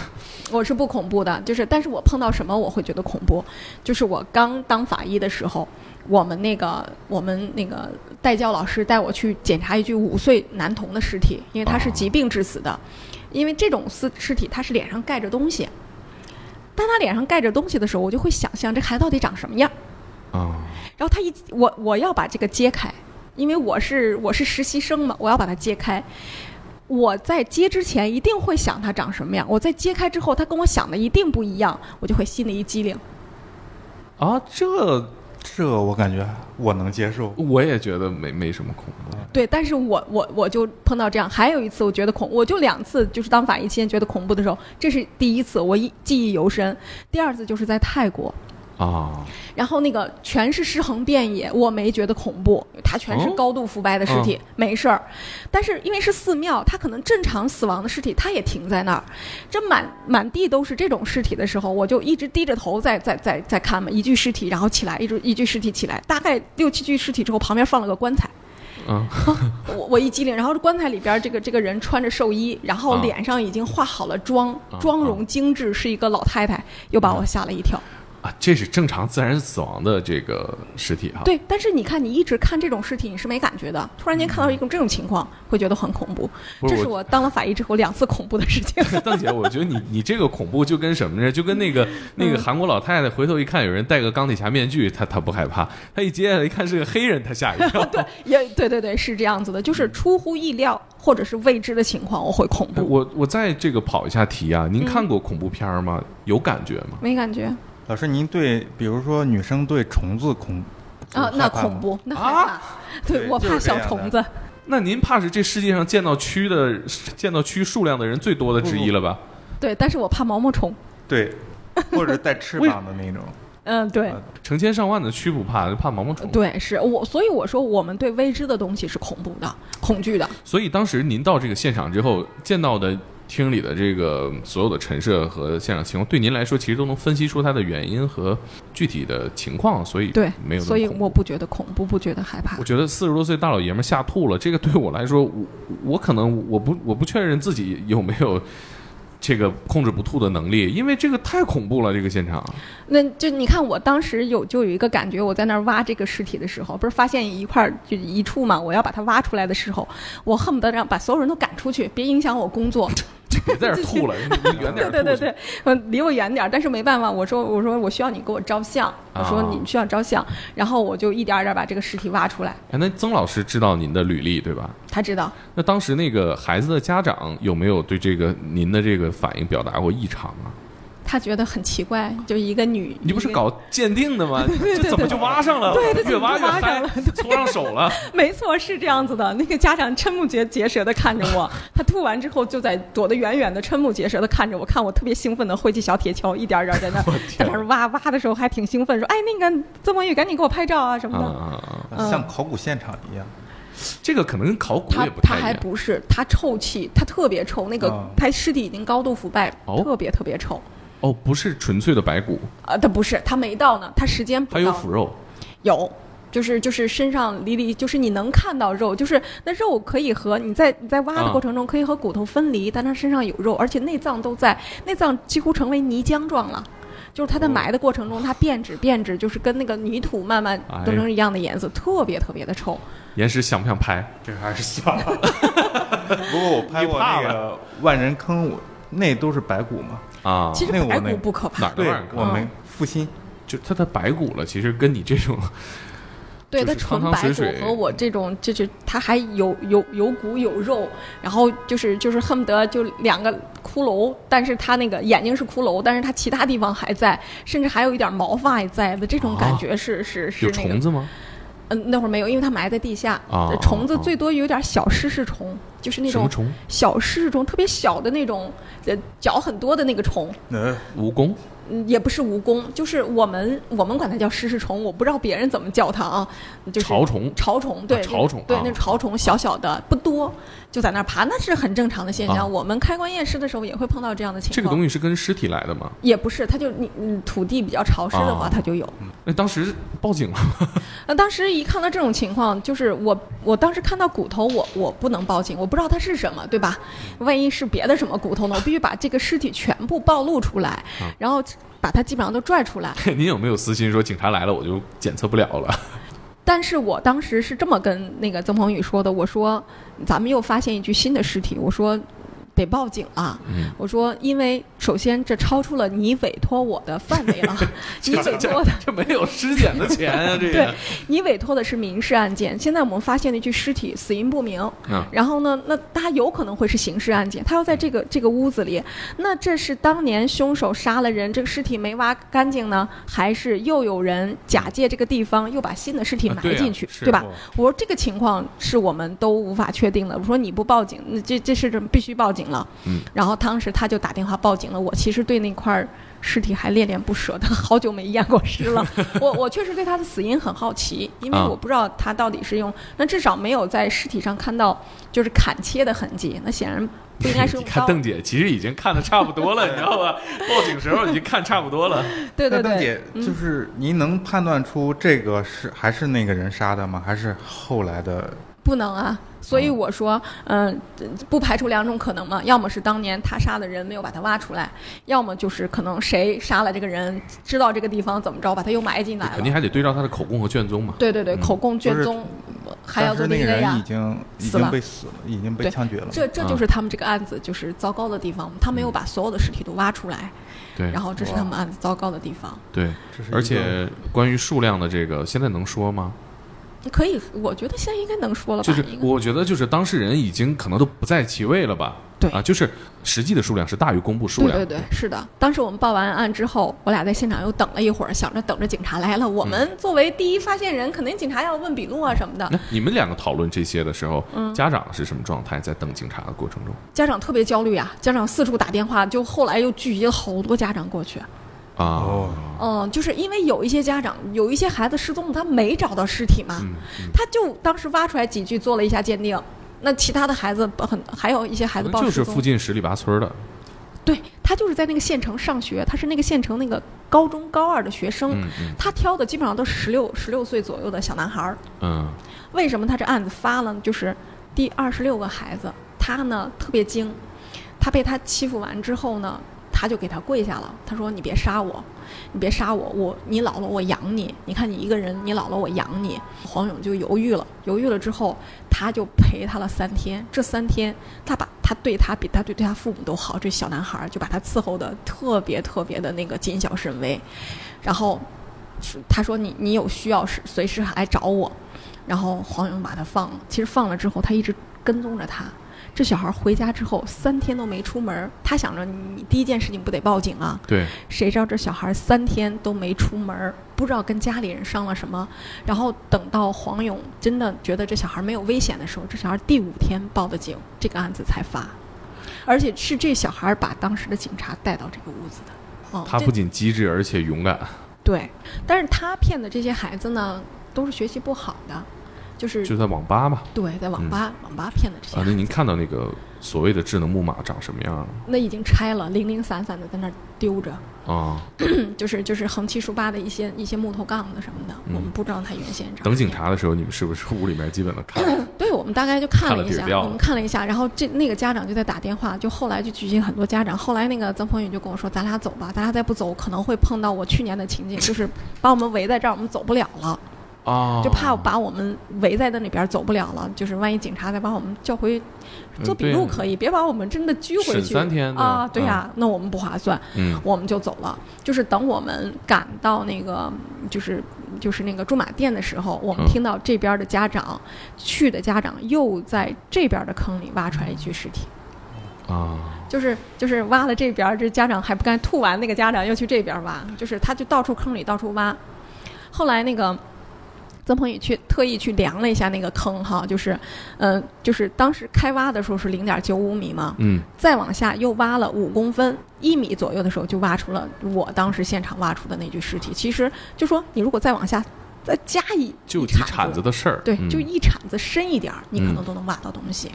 我是不恐怖的，就是，但是我碰到什么我会觉得恐怖，就是我刚当法医的时候，我们那个我们那个代教老师带我去检查一具五岁男童的尸体，因为他是哦疾病致死的，因为这种尸尸体他是脸上盖着东西，当他脸上盖着东西的时候，我就会想象这孩子到底长什么样，啊然后他一我我要把这个揭开，因为我是我是实习生嘛，我要把它揭开。我在揭之前一定会想他长什么样，我在揭开之后，他跟我想的一定不一样，我就会心里一激灵。啊，这这我感觉我能接受。我也觉得没没什么恐怖。对，但是我我我就碰到这样，还有一次我觉得恐，我就两次就是当法医期间觉得恐怖的时候，这是第一次，我一记忆犹深。第二次就是在泰国，啊，然后那个全是尸横遍野，我没觉得恐怖，它全是哦高度腐败的尸体，没事儿。但是因为是寺庙，它可能正常死亡的尸体，它也停在那儿。这满满地都是这种尸体的时候，我就一直低着头在在在在看嘛，一具尸体，然后起来，一具一具尸体起来，大概六七具尸体之后，旁边放了个棺材。嗯，我我一激灵，然后这棺材里边这个这个人穿着寿衣，然后啊脸上已经化好了妆，啊妆容精致，是一个老太太，又把我吓了一跳。啊，这是正常自然死亡的这个尸体哈。，对，但是你看，你一直看这种尸体，你是没感觉的。突然间看到一种这种情况，会觉得很恐怖。这是我我当了法医之后两次恐怖的事情。邓姐，我觉得你你这个恐怖就跟什么呢？就跟那个那嗯个韩国老太太回头一看有人戴个钢铁侠面具，她她不害怕；她一接下来一看是个黑人，她吓一跳。对，也对对对，是这样子的，就是出乎意料或者是未知的情况，我会恐怖，我我再这个跑一下题啊，您看过恐怖片儿吗？有感觉吗？没感觉老师，您对比如说女生对虫子恐啊，那恐怖，那害怕。对对我怕小虫子。那您怕是这世界上见到蛆的见到蛆数量的人最多的之一了吧？对，但是我怕毛毛虫。对，或者带翅膀的那种。嗯，对。成千上万的蛆不怕，就怕毛毛虫。对，是我，所以我说我们对未知的东西是恐怖的、恐惧的。所以当时您到这个现场之后见到的厅里的这个所有的陈设和现场情况，对您来说其实都能分析出它的原因和具体的情况，所以对，没有所以我不觉得恐怖，不觉得害怕我。觉得四十多岁大老爷们儿吓吐了，这个对我来说，我我可能我不我不确认自己有没有这个控制不吐的能力，因为这个太恐怖了，这个现场。那就你看，我当时有就有一个感觉，我在那儿挖这个尸体的时候，不是发现一块儿就一处嘛，我要把它挖出来的时候，我恨不得让把所有人都赶出去，别影响我工作。别在这儿吐了，你你远点对对对，嗯，离我远点儿。但是没办法，我说我说我需要你给我照相，我说啊你需要照相，然后我就一点点儿把这个尸体挖出来。哎，那曾老师知道您的履历对吧？他知道，那当时那个孩子的家长有没有对这个您的这个反应表达过异常啊？他觉得很奇怪，就一个女，你不是搞鉴定的吗？这怎么就挖上了？对对对越挖越挖上嗨了，搓上手了。没错，是这样子的。那个家长瞠目结结舌的看着我，他吐完之后就在躲得远远的，瞠目结舌的看着我，看我特别兴奋的挥起小铁锹，一点点在那在那挖挖的时候还挺兴奋，说：“哎，那个曾文玉，赶紧给我拍照啊什么的。像考古现场一样。这个可能跟考古他也不他还太一样。不是，他臭气，他特别臭，那个哦他尸体已经高度腐败，哦特别特别臭。哦，不是纯粹的白骨，啊，它不是，它没到呢，它时间不还有。腐肉。有，就是就是身上离离，就是你能看到肉，就是那肉可以和你在你在挖的啊过程中可以和骨头分离，但它身上有肉，而且内脏都在，内脏几乎成为泥浆状了。就是它在哦埋的过程中，它变质变质，就是跟那个泥土慢慢哎都成一样的颜色，特别特别的臭。岩石想不想拍？这个还是算了。不过我拍过那个万人坑，我那都是白骨嘛。啊，其实白骨不可怕哪，对我没负心。就它的白骨了，其实跟你这种 对，就是它纯白骨和我这种，就是它还有有有骨有肉，然后就是就是恨不得就两个骷髅，但是它那个眼睛是骷髅，但是它其他地方还在，甚至还有一点毛发也在的，这种感啊觉是、是是那个虫子吗？嗯，那会儿没有，因为它埋在地下。啊虫子啊最多有点小湿氏虫，就是那种？小湿氏虫，特别小的那种，呃，脚很多的那个虫。呃，蜈蚣嗯也不是蜈蚣，就是我们我们管它叫湿氏虫，我不知道别人怎么叫它啊，就是潮虫潮虫对，啊潮虫对啊，那潮虫小小的不多，就在那儿爬，那是很正常的现象。啊我们开棺验尸的时候也会碰到这样的情况。这个东西是跟尸体来的吗？也不是，它就你你土地比较潮湿的话，啊它就有。那当时报警了吗？那当时一看到这种情况，就是我我当时看到骨头，我我不能报警，我不知道它是什么，对吧？万一是别的什么骨头呢？我必须把这个尸体全部暴露出来，啊然后把它基本上都拽出来。您有没有私心说警察来了我就检测不了了？但是我当时是这么跟那个曾鹏宇说的，我说咱们又发现一具新的尸体，我说得报警啊。嗯，我说，因为首先这超出了你委托我的范围了，你委托的这没有尸检的钱啊，这对。你委托的是民事案件，现在我们发现了一具尸体，死因不明。嗯然后呢，那他有可能会是刑事案件，他要在这个这个屋子里，那这是当年凶手杀了人，这个尸体没挖干净呢，还是又有人假借这个地方又把新的尸体埋进去，是对吧哦？我说这个情况是我们都无法确定的。我说你不报警，那这这事儿必须报警了。嗯，然后当时他就打电话报警了。我其实对那块儿尸体还恋恋不舍的，好久没验过尸了。我我确实对他的死因很好奇，因为啊我不知道他到底是用，那至少没有在尸体上看到就是砍切的痕迹，那显然不应该是用刀。看邓姐，其实已经看的差不多了，你知道吧？报警时候已经看差不多了。对对对那邓姐，，嗯就是您能判断出这个是还是那个人杀的吗？还是后来的？不能啊。所以我说，嗯、不排除两种可能嘛，要么是当年他杀的人没有把他挖出来，要么就是可能谁杀了这个人，知道这个地方怎么着，把他又埋进来了肯定。还得对照他的口供和卷宗嘛。对对对，嗯口供、卷宗，还要做但是那个人已。经已死了经被死了，已经被枪决了。这这就是他们这个案子就是糟糕的地方，他没有把所有的尸体都挖出来，对然后这是他们案子糟糕的地方。对，而且关于数量的这个，现在能说吗？可以，我觉得现在应该能说了吧？就是我觉得就是当事人已经可能都不在其位了吧？对啊，就是实际的数量是大于公布数量。对对对，是的。当时我们报完案之后，我俩在现场又等了一会儿，想着等着警察来了。我们作为第一发现人，肯定警察要问笔录啊什么的。那你们两个讨论这些的时候，嗯家长是什么状态？在等警察的过程中家长特别焦虑啊，家长四处打电话，就后来又聚集了好多家长过去。啊，哦，嗯，就是因为有一些家长，有一些孩子失踪了，他没找到尸体嘛，嗯嗯，他就当时挖出来几具做了一下鉴定。那其他的孩子很，还有一些孩子可能就是附近十里八村的，对他就是在那个县城上学，他是那个县城那个高中高二的学生，嗯嗯他挑的基本上都是十六十六岁左右的小男孩儿。嗯为什么他这案子发了呢？就是第二十六个孩子，他呢特别精，他被他欺负完之后呢，他就给他跪下了，他说：“你别杀我，你别杀我，我你老了我养你，你看你一个人，你老了我养你。”黄勇就犹豫了，犹豫了之后，他就陪他了三天。这三天，他把他对他比他对对他父母都好，这小男孩就把他伺候的特别特别的那个谨小慎微，然后他说你你有需要时随时来找我，然后黄勇把他放了。其实放了之后，他一直跟踪着他。这小孩回家之后三天都没出门，他想着你第一件事情不得报警啊？对，谁知道这小孩三天都没出门，不知道跟家里人商了什么。然后等到黄勇真的觉得这小孩没有危险的时候，这小孩第五天报的警，这个案子才发。而且是这小孩把当时的警察带到这个屋子的。哦，他不仅机智，而且勇敢。对，但是他骗的这些孩子呢，都是学习不好的，就是就在网吧嘛。对，在网吧、网吧骗的这些啊，孩子。那您看到那个所谓的智能木马长什么样了那已经拆了，零零散散的在那儿丢着，啊？就是就是横七竖八的一些一些木头杠子什么的，嗯我们不知道它原先长。等警，察的时候，你们是不是屋里面基本都看 了？对我们大概就看看了一下，我们看了一下，然后这那个家长就在打电话，就后来就聚集很多家长。后来那个曾鹏宇就跟我说：“咱俩走吧，咱俩再不走，可能会碰到我去年的情景，就是把我们围在这儿，我们走不了了。”啊，就怕把我们围在那里边走不了了，就是万一警察再把我们叫回做笔录可以，别把我们真的拘回去三天啊！对呀、那我们不划算，嗯我们就走了。就是等我们赶到那个就是就是那个驻马店的时候，我们嗯听到这边的家长、去的家长又在这边的坑里挖出来一具尸体。啊，就是就是挖了这边，这家长还不干，吐完那个家长又去这边挖，就是他就到处坑里到处挖。后来那个曾鹏宇去特意去量了一下那个坑哈，就是，嗯、就是当时开挖的时候是零点九五米嘛，嗯，再往下又挖了五公分，一米左右的时候就挖出了我当时现场挖出的那具尸体。其实就说你如果再往下再加一一就几铲子的事儿，对，嗯就一铲子深一点儿，你可嗯能都能挖到东西。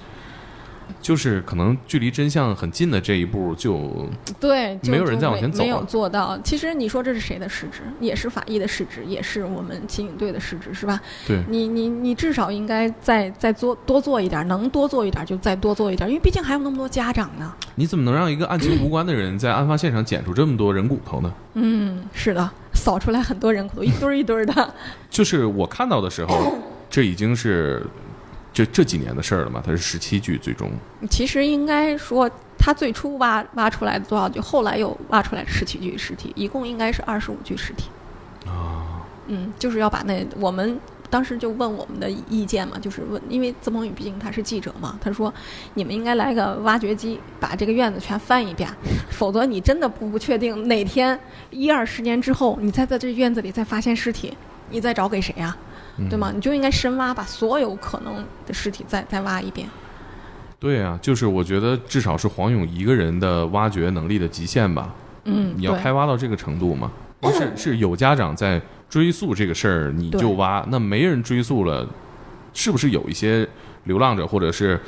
就是可能距离真相很近的这一步就对，没有人再往前走没有做到。其实你说这是谁的失职？也是法医的失职，也是我们刑警队的失职，是吧？对，你你你至少应该再再做多做一点，能多做一点就再多做一点，因为毕竟还有那么多家长呢。你怎么能让一个案情无关的人在案发现场捡出这么多人骨头呢？嗯，是的，扫出来很多人骨头，一堆儿一堆儿的。就是我看到的时候，这已经是这这几年的事儿了嘛，它是十七具，最终。其实应该说，他最初挖挖出来的多少具，后来又挖出来十七具尸体，一共应该是二十五具尸体。啊，嗯，就是要把那我们当时就问我们的意见嘛，就是问，因为曾鹏宇毕竟他是记者嘛，他说你们应该来个挖掘机，把这个院子全翻一遍，否则你真的不不确定哪天一二十年之后，你再在这院子里再发现尸体，你再找给谁呀、嗯对吗？？你就应该深挖，把所有可能的尸体再再挖一遍。对啊，就是我觉得至少是黄勇一个人的挖掘能力的极限吧。嗯，你要开挖到这个程度吗？是是有家长在追溯这个事儿，你就挖，那没人追溯了，是不是有一些流浪者或者是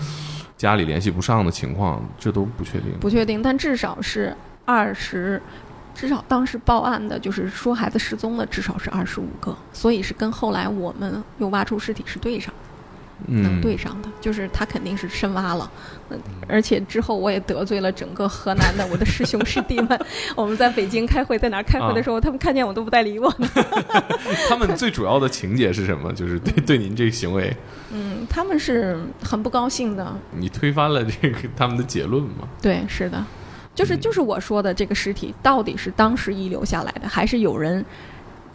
家里联系不上的情况？这都不确定。不确定，但至少是二十，至少当时报案的就是说孩子失踪的，至少是二十五个，所以是跟后来我们又挖出尸体是对上，能嗯，对上的，就是他肯定是深挖了，嗯，而且之后我也得罪了整个河南的我的师兄师弟们，我们在北京开会，在哪开会的时候，他们看见我都不带理我的，他们最主要的情节是什么？就是对对您这个行为，嗯，他们是很不高兴的，你推翻了这个他们的结论吗？对，是的，就是嗯就是我说的这个尸体到底是当时遗留下来的，还是有人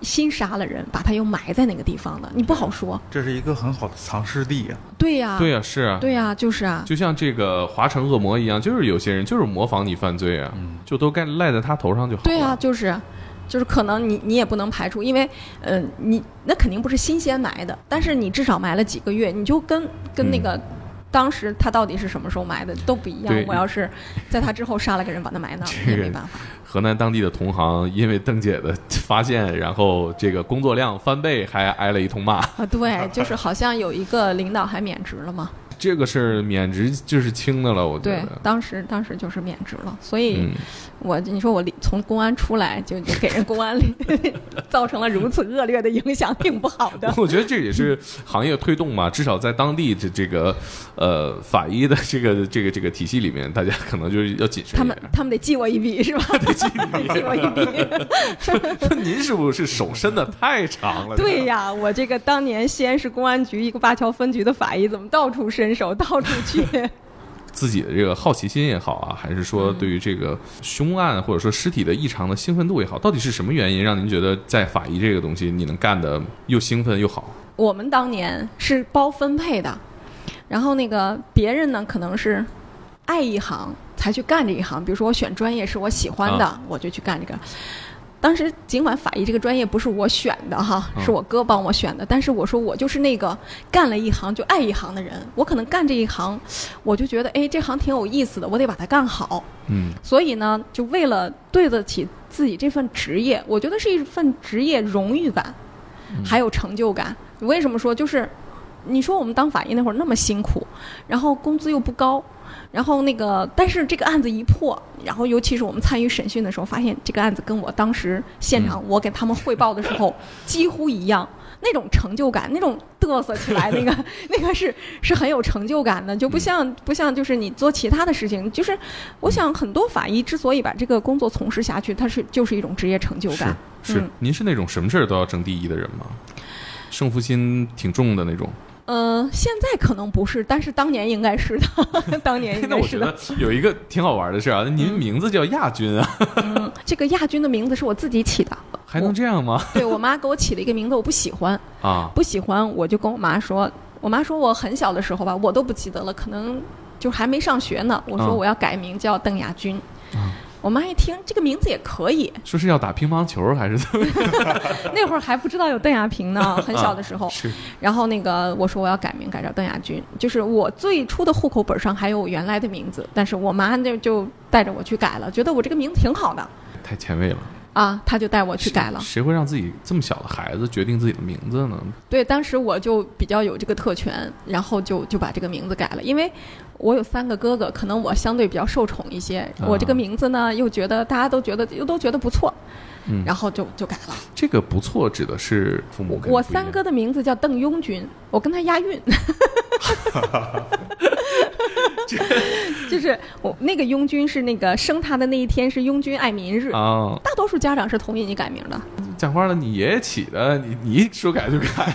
新杀了人，把他又埋在那个地方的？你不好说。这是一个很好的藏尸地啊。对呀、对呀、是啊，对呀、就是啊，就像这个华城恶魔一样，就是有些人就是模仿你犯罪啊，嗯就都该赖在他头上就好了。对呀、就是啊，就是可能你你也不能排除，因为呃，你那肯定不是新鲜埋的，但是你至少埋了几个月，你就跟跟那个。当时他到底是什么时候埋的都不一样。我要是在他之后杀了个人，把他埋那儿，这 个也没办法。河南当地的同行因为邓姐的发现，然后这个工作量翻倍，还挨了一通骂。啊，对，就是好像有一个领导还免职了嘛。这个是免职就是轻的了，我觉对得，。当时当时就是免职了，所以嗯，我你说我从公安出来就就给人公安里 造成了如此恶劣的影响，挺不好的。我觉得这也是行业推动嘛，至少在当地这这个呃法医的这个这个这个体系里面，大家可能就是要谨慎他们。他们得记我一笔是吧？得记记我一笔。说您是不是手伸的太长了？对呀，我这个当年西安市公安局一个灞桥分局的法医，怎么到处伸手，到处去？自己的这个好奇心也好啊，还是说对于这个凶案或者说尸体的异常的兴奋度也好，到底是什么原因让您觉得在法医这个东西你能干的又兴奋又好？我们当年是包分配的，然后那个别人呢可能是爱一行才去干这一行，比如说我选专业是我喜欢的，啊我就去干这个。当时尽管法医这个专业不是我选的哈，嗯是我哥帮我选的，但是我说我就是那个干了一行就爱一行的人，我可能干这一行，我就觉得哎这行挺有意思的，我得把它干好。嗯所以呢，就为了对得起自己这份职业，我觉得是一份职业荣誉感，还有成就感。为什么说就是，你说我们当法医那会儿那么辛苦，然后工资又不高，然后那个，但是这个案子一破，然后尤其是我们参与审讯的时候，发现这个案子跟我当时现场我给他们汇报的时候 几乎一样。那种成就感，那种嘚瑟起来，那个 那个是是很有成就感的，就不像不像就是你做其他的事情，就是我想很多法医之所以把这个工作从事下去，它是就是一种职业成就是感。是，嗯您是那种什么事儿都要争第一的人吗？胜负心挺重的那种。呃，现在可能不是，但是当年应该是的，当年应那我觉该是的得。有一个挺好玩的事啊，您名字叫亚军啊，嗯，这个亚军的名字是我自己起的，还能这样吗？对我妈给我起了一个名字，我不喜欢，啊，不喜欢我就跟我妈说，我妈说我很小的时候吧，我都不记得了，可能就还没上学呢。我说嗯我要改名叫邓亚军。我妈一听这个名字也可以，说是要打乒乓球还是怎么？那会儿还不知道有邓亚萍呢，很小的时候。是然后那个我说我要改名改叫邓亚军，就是我最初的户口本上还有我原来的名字，但是我妈就就带着我去改了，觉得我这个名字挺好的太前卫了。啊，她就带我去改了。谁会让自己这么小的孩子决定自己的名字呢？对，当时我就比较有这个特权，然后就就把这个名字改了，因为我有三个哥哥，可能我相对比较受宠一些，我这个啊名字呢又觉得大家都觉得又都觉得不错，嗯然后就就改了。这个不错，指的是父母我三哥的名字叫邓庸军，我跟他押韵。就是我那个拥军是那个生他的那一天是拥军爱民日，啊，大多数家长是同意你改名的。讲话了，你爷爷起的，你你说改就改，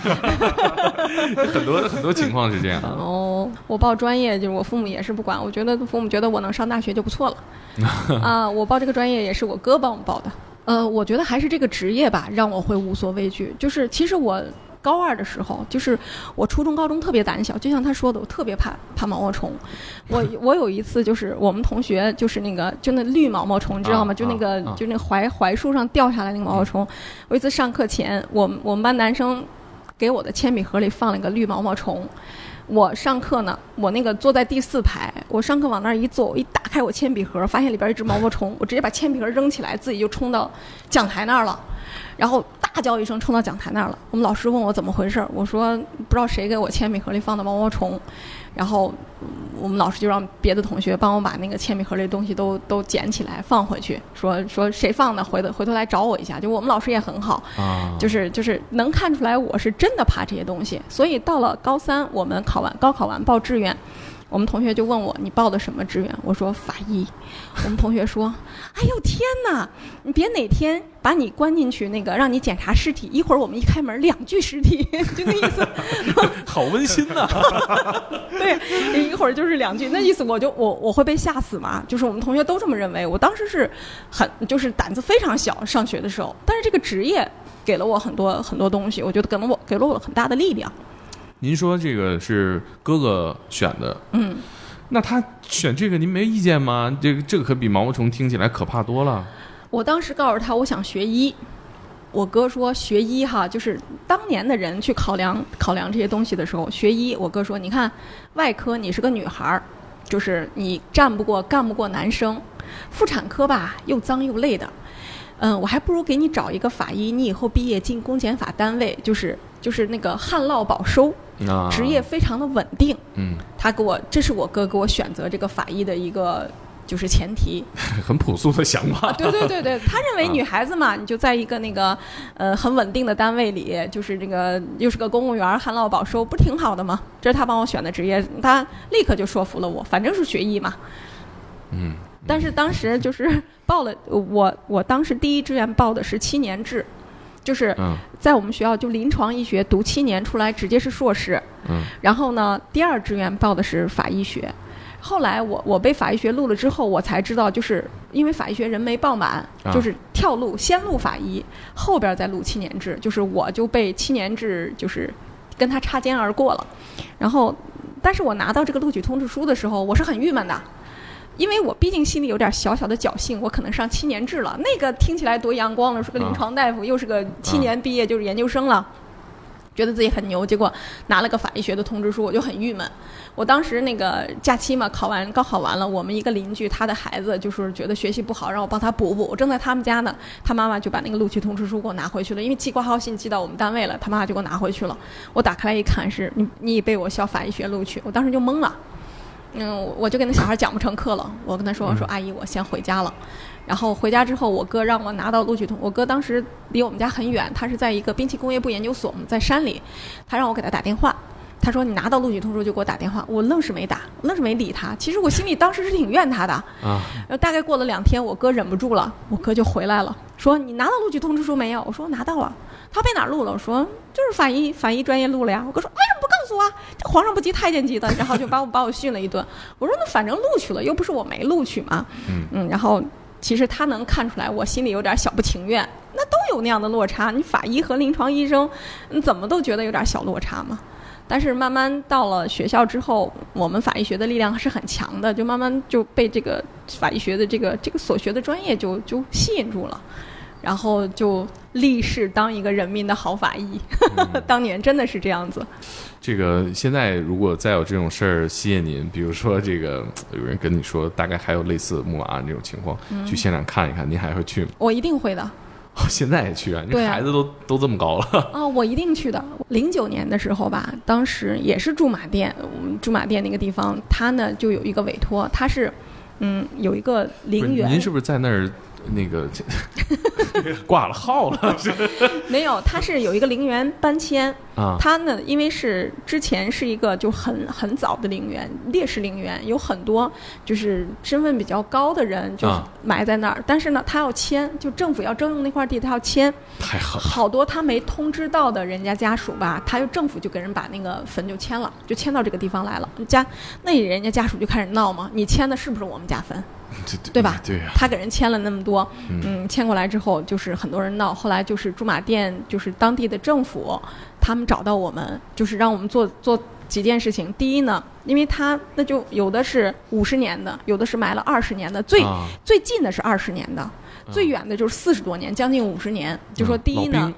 很多很多情况是这样的。哦，我报专业就是我父母也是不管，我觉得父母觉得我能上大学就不错了。啊，我报这个专业也是我哥帮我报的。呃，我觉得还是这个职业吧，让我会无所畏惧。就是其实我高二的时候，就是我初中、高中特别胆小，就像他说的，我特别怕怕毛毛虫。我我有一次就是我们同学就是那个就那绿毛毛虫，你知道吗？啊就那个、就那个槐槐树上掉下来那个毛毛虫。我一次上课前，我们我们班男生给我的铅笔盒里放了一个绿毛毛虫。我上课呢，我那个坐在第四排，我上课往那儿一坐，我一打开我铅笔盒，发现里边一只毛毛虫，我直接把铅笔盒扔起来，自己就冲到讲台那儿了，然后大叫一声冲到讲台那儿了。我们老师问我怎么回事，我说不知道谁给我铅笔盒里放的毛毛虫，然后嗯我们老师就让别的同学帮我把那个铅笔盒里的东西都都捡起来放回去，说说谁放的，回头回头来找我一下。就我们老师也很好，啊，就是就是能看出来我是真的怕这些东西，所以到了高三，我们考完高考完报志愿，我们同学就问我你报的什么志愿？我说法医。我们同学说：“哎呦天哪，你别哪天把你关进去那个让你检查尸体，一会儿我们一开门两具尸体，就那意思。好温馨呐、对，一会儿就是两句，那意思我就我我会被吓死嘛？就是我们同学都这么认为。我当时是很就是胆子非常小，上学的时候，但是这个职业给了我很多很多东西，我觉得给了我给了我很大的力量。您说这个是哥哥选的，嗯，那他选这个您没意见吗？这个这个可比毛毛虫听起来可怕多了。我当时告诉他我想学医，我哥说学医哈，就是当年的人去考量考量这些东西的时候，学医，我哥说你看外科你是个女孩儿，就是你战不过干不过男生，妇产科吧又脏又累的。嗯，我还不如给你找一个法医，你以后毕业进公检法单位，就是就是那个旱涝保收，啊，职业非常的稳定。嗯，他给我，这是我哥给我选择这个法医的一个就是前提。很朴素的想法。对对对对，他认为啊女孩子嘛，你就在一个那个呃很稳定的单位里，就是这个又是个公务员，旱涝保收，不挺好的吗？这是他帮我选的职业，他立刻就说服了我，反正是学医嘛。嗯，但是当时就是报了，我我当时第一志愿报的是七年制，就是嗯在我们学校就临床医学读七年出来直接是硕士，嗯然后呢，第二志愿报的是法医学。后来我我被法医学录了之后，我才知道，就是因为法医学人没报满，啊就是跳录先录法医，后边再录七年制，就是我就被七年制就是跟他擦肩而过了。然后，但是我拿到这个录取通知书的时候，我是很郁闷的。因为我毕竟心里有点小小的侥幸，我可能上七年制了，那个听起来多阳光了，是个临床大夫，又是个七年毕业就是研究生了，觉得自己很牛，结果拿了个法医学的通知书，我就很郁闷。我当时那个假期嘛，考完高考完了，我们一个邻居他的孩子就是觉得学习不好，让我帮他补补。我正在他们家呢，他妈妈就把那个录取通知书给我拿回去了，因为寄挂号信寄到我们单位了，他妈妈就给我拿回去了。我打开来一看，是你你已被我校法医学录取，我当时就懵了。嗯，我我就跟那小孩讲不成课了，我跟他说我说阿姨，我先回家了。然后回家之后，我哥让我拿到录取通，我哥当时离我们家很远，他是在一个兵器工业部研究所，在山里，他让我给他打电话。他说你拿到录取通知书就给我打电话，我愣是没打，愣是没理他。其实我心里当时是挺怨他的。啊，然后大概过了两天，我哥忍不住了，我哥就回来了，说你拿到录取通知书没有？我说拿到了。他被哪儿录了？我说就是法医法医专业录了呀。我哥说为什么不告诉我？这皇上不急太监急的，然后就把我把我训了一顿。我说那反正录取了，又不是我没录取嘛。嗯然后其实他能看出来我心里有点小不情愿，那都有那样的落差。你法医和临床医生，你怎么都觉得有点小落差嘛。但是慢慢到了学校之后，我们法医学的力量是很强的，就慢慢就被这个法医学的这个这个所学的专业就就吸引住了，然后就立誓当一个人民的好法医。当年真的是这样子。这个现在如果再有这种事儿吸引您，比如说这个 有人跟你说大概还有类似木马案这种情况，嗯去现场看一看，您还会去吗？我一定会的哦现在也去啊？你孩子都都这么高了，啊、我一定去的。零九年的时候吧，当时也是驻马店，我们驻马店那个地方，他呢就有一个委托，他是嗯有一个陵园，您是不是在那儿那个 挂了号了？是 没有，他是有一个陵园搬迁，啊他呢，因为是之前是一个就很很早的陵园，烈士陵园，有很多就是身份比较高的人就啊埋在那儿。但是呢，他要迁，就政府要征用那块地，他要迁，太狠了。好多他没通知到的人家家属吧，他就政府就给人把那个坟就迁了，就迁到这个地方来了。家那人家家属就开始闹嘛，你迁的是不是我们家坟？对对对吧他给人签了那么多，嗯嗯，签过来之后，就是很多人闹。后来就是驻马店，就是当地的政府，他们找到我们，就是让我们做做几件事情。第一呢，因为他那就有的是五十年的，有的是埋了二十年的，最、啊最近的是二十年的，最远的就是四十多年，将近五十年。就说嗯第一呢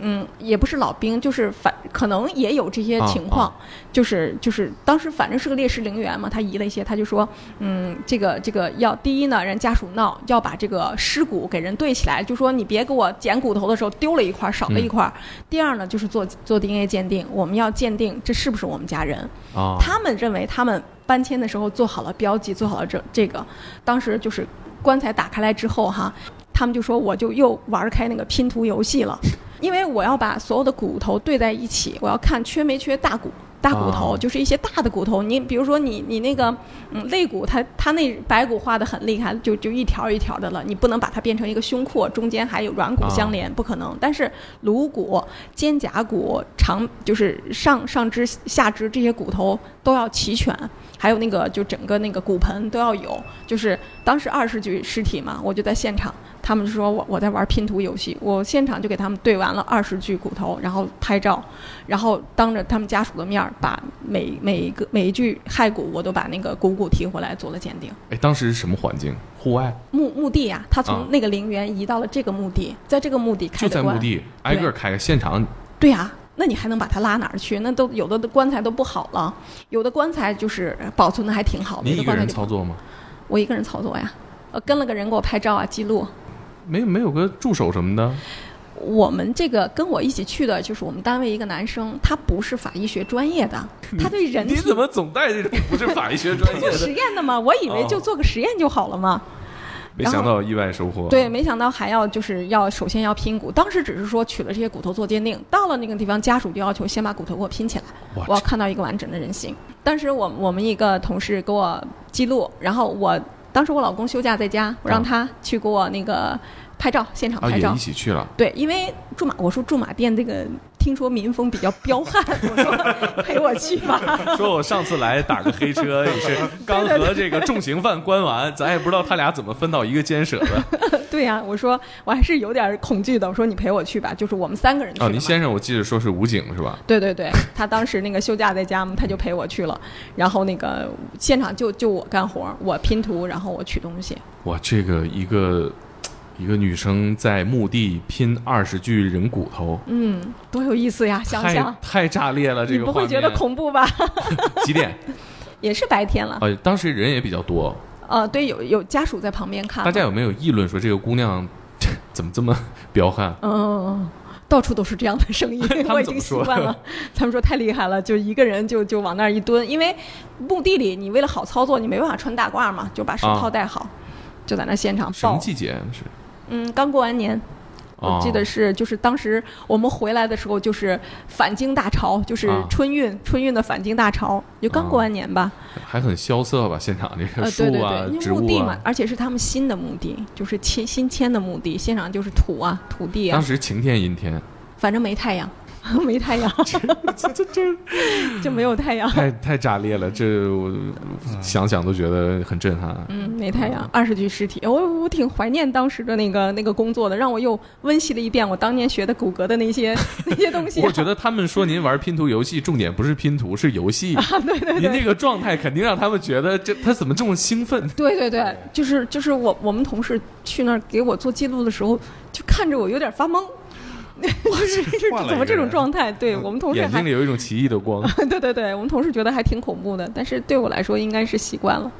嗯，也不是老兵，就是反可能也有这些啊情况，啊就是就是当时反正是个烈士陵园嘛，他移了一些，他就说，嗯，这个这个要第一呢，人家属闹要把这个尸骨给人对起来，就说你别给我捡骨头的时候丢了一块儿少了一块儿。第二呢，就是做做 DNA 鉴定，我们要鉴定这是不是我们家人。啊，他们认为他们搬迁的时候做好了标记，做好了这这个，当时就是棺材打开来之后哈，他们就说我就又玩开那个拼图游戏了，因为我要把所有的骨头对在一起，我要看缺没缺大骨。大骨头、哦就是一些大的骨头，你比如说你你那个嗯肋骨，它它那白骨化的很厉害，就就一条一条的了，你不能把它变成一个胸廓，中间还有软骨相连，不可能。但是颅骨、肩胛骨、长就是上上肢、下肢这些骨头都要齐全，还有那个就整个那个骨盆都要有。就是当时二十具尸体嘛，我就在现场，他们说我我在玩拼图游戏，我现场就给他们对完了二十具骨头，然后拍照，然后当着他们家属的面儿，把每每一个每一具骸骨我都把那个骨骨提回来做了鉴定。哎，当时是什么环境？户外，墓墓地呀、他啊从那个陵园移到了这个墓地，在这个墓地开。就在墓地挨个开个现场，对呀、那你还能把它拉哪儿去？那都有的棺材都不好了，有的棺材就是保存的还挺好的。你一个人操作吗？我一个人操作呀，呃，跟了个人给我拍照啊，记录。没有没有个助手什么的？我们这个跟我一起去的就是我们单位一个男生，他不是法医学专业的，他对人体你怎么总带这种不是法医学专业做实？验的吗，我以为就做个实验就好了嘛。没想到意外收获。对，，没想到还要就是要首先要拼骨，当时只是说取了这些骨头做鉴定，到了那个地方，家属就要求先把骨头给我拼起来，哇我要看到一个完整的人形。当时我我们一个同事给我记录，然后我当时我老公休假在家，我让啊他去给我那个拍照，现场啊，拍照。也一起去了。对，因为驻马，我说驻马店这个听说民风比较彪悍，我说陪我去吧。说我上次来打个黑车，也是刚和这个重刑犯关完，咱也不知道他俩怎么分到一个监舍的。对呀、我说我还是有点恐惧的。我说你陪我去吧，就是我们三个人去哦，您先生我记得说是武警是吧？对对对，他当时那个休假在家嘛，他就陪我去了，然后那个现场就就我干活，我拼图，然后我取东西。哇，这个一个一个女生在墓地拼二十具人骨头，嗯，多有意思呀！想想太炸裂了，这个你不会觉得恐怖吧？几点？也是白天了，呃，当时人也比较多，呃，对，有有家属在旁边看，大家有没有议论说这个姑娘 怎么这么彪悍？嗯。到处都是这样的声音我已经习惯了。他们说太厉害了，就一个人就就往那儿一蹲，因为墓地里你为了好操作，你没办法穿大褂嘛，就把手套啊戴好，就在那现场什么。季节是？嗯，刚过完年，哦我记得是就是当时我们回来的时候，就是返京大潮，就是啊春运，春运的返京大潮，就刚过完年吧。还很萧瑟吧？现场这个对对啊、对，墓地嘛啊，，而且是他们新的墓地，就是迁新迁的墓地，现场就是土啊、土地啊当，时晴天阴天，反正没太阳。没太阳，这这这就没有太阳。太太炸裂了，这我想想都觉得很震撼。嗯，没太阳，二十具尸体，我我挺怀念当时的那个那个工作的，让我又温习了一遍我当年学的骨骼的那些那些东西。我觉得他们说您玩拼图游戏，重点不是拼图，是游戏。啊，对对对，您那个状态肯定让他们觉得这他怎么这么兴奋？对对对，就是就是我我们同事去那儿给我做记录的时候，就看着我有点发懵。就是怎么这种状态？对我们同事眼睛里有一种奇异的光。对对对，我们同事觉得还挺恐怖的，但是对我来说应该是习惯了。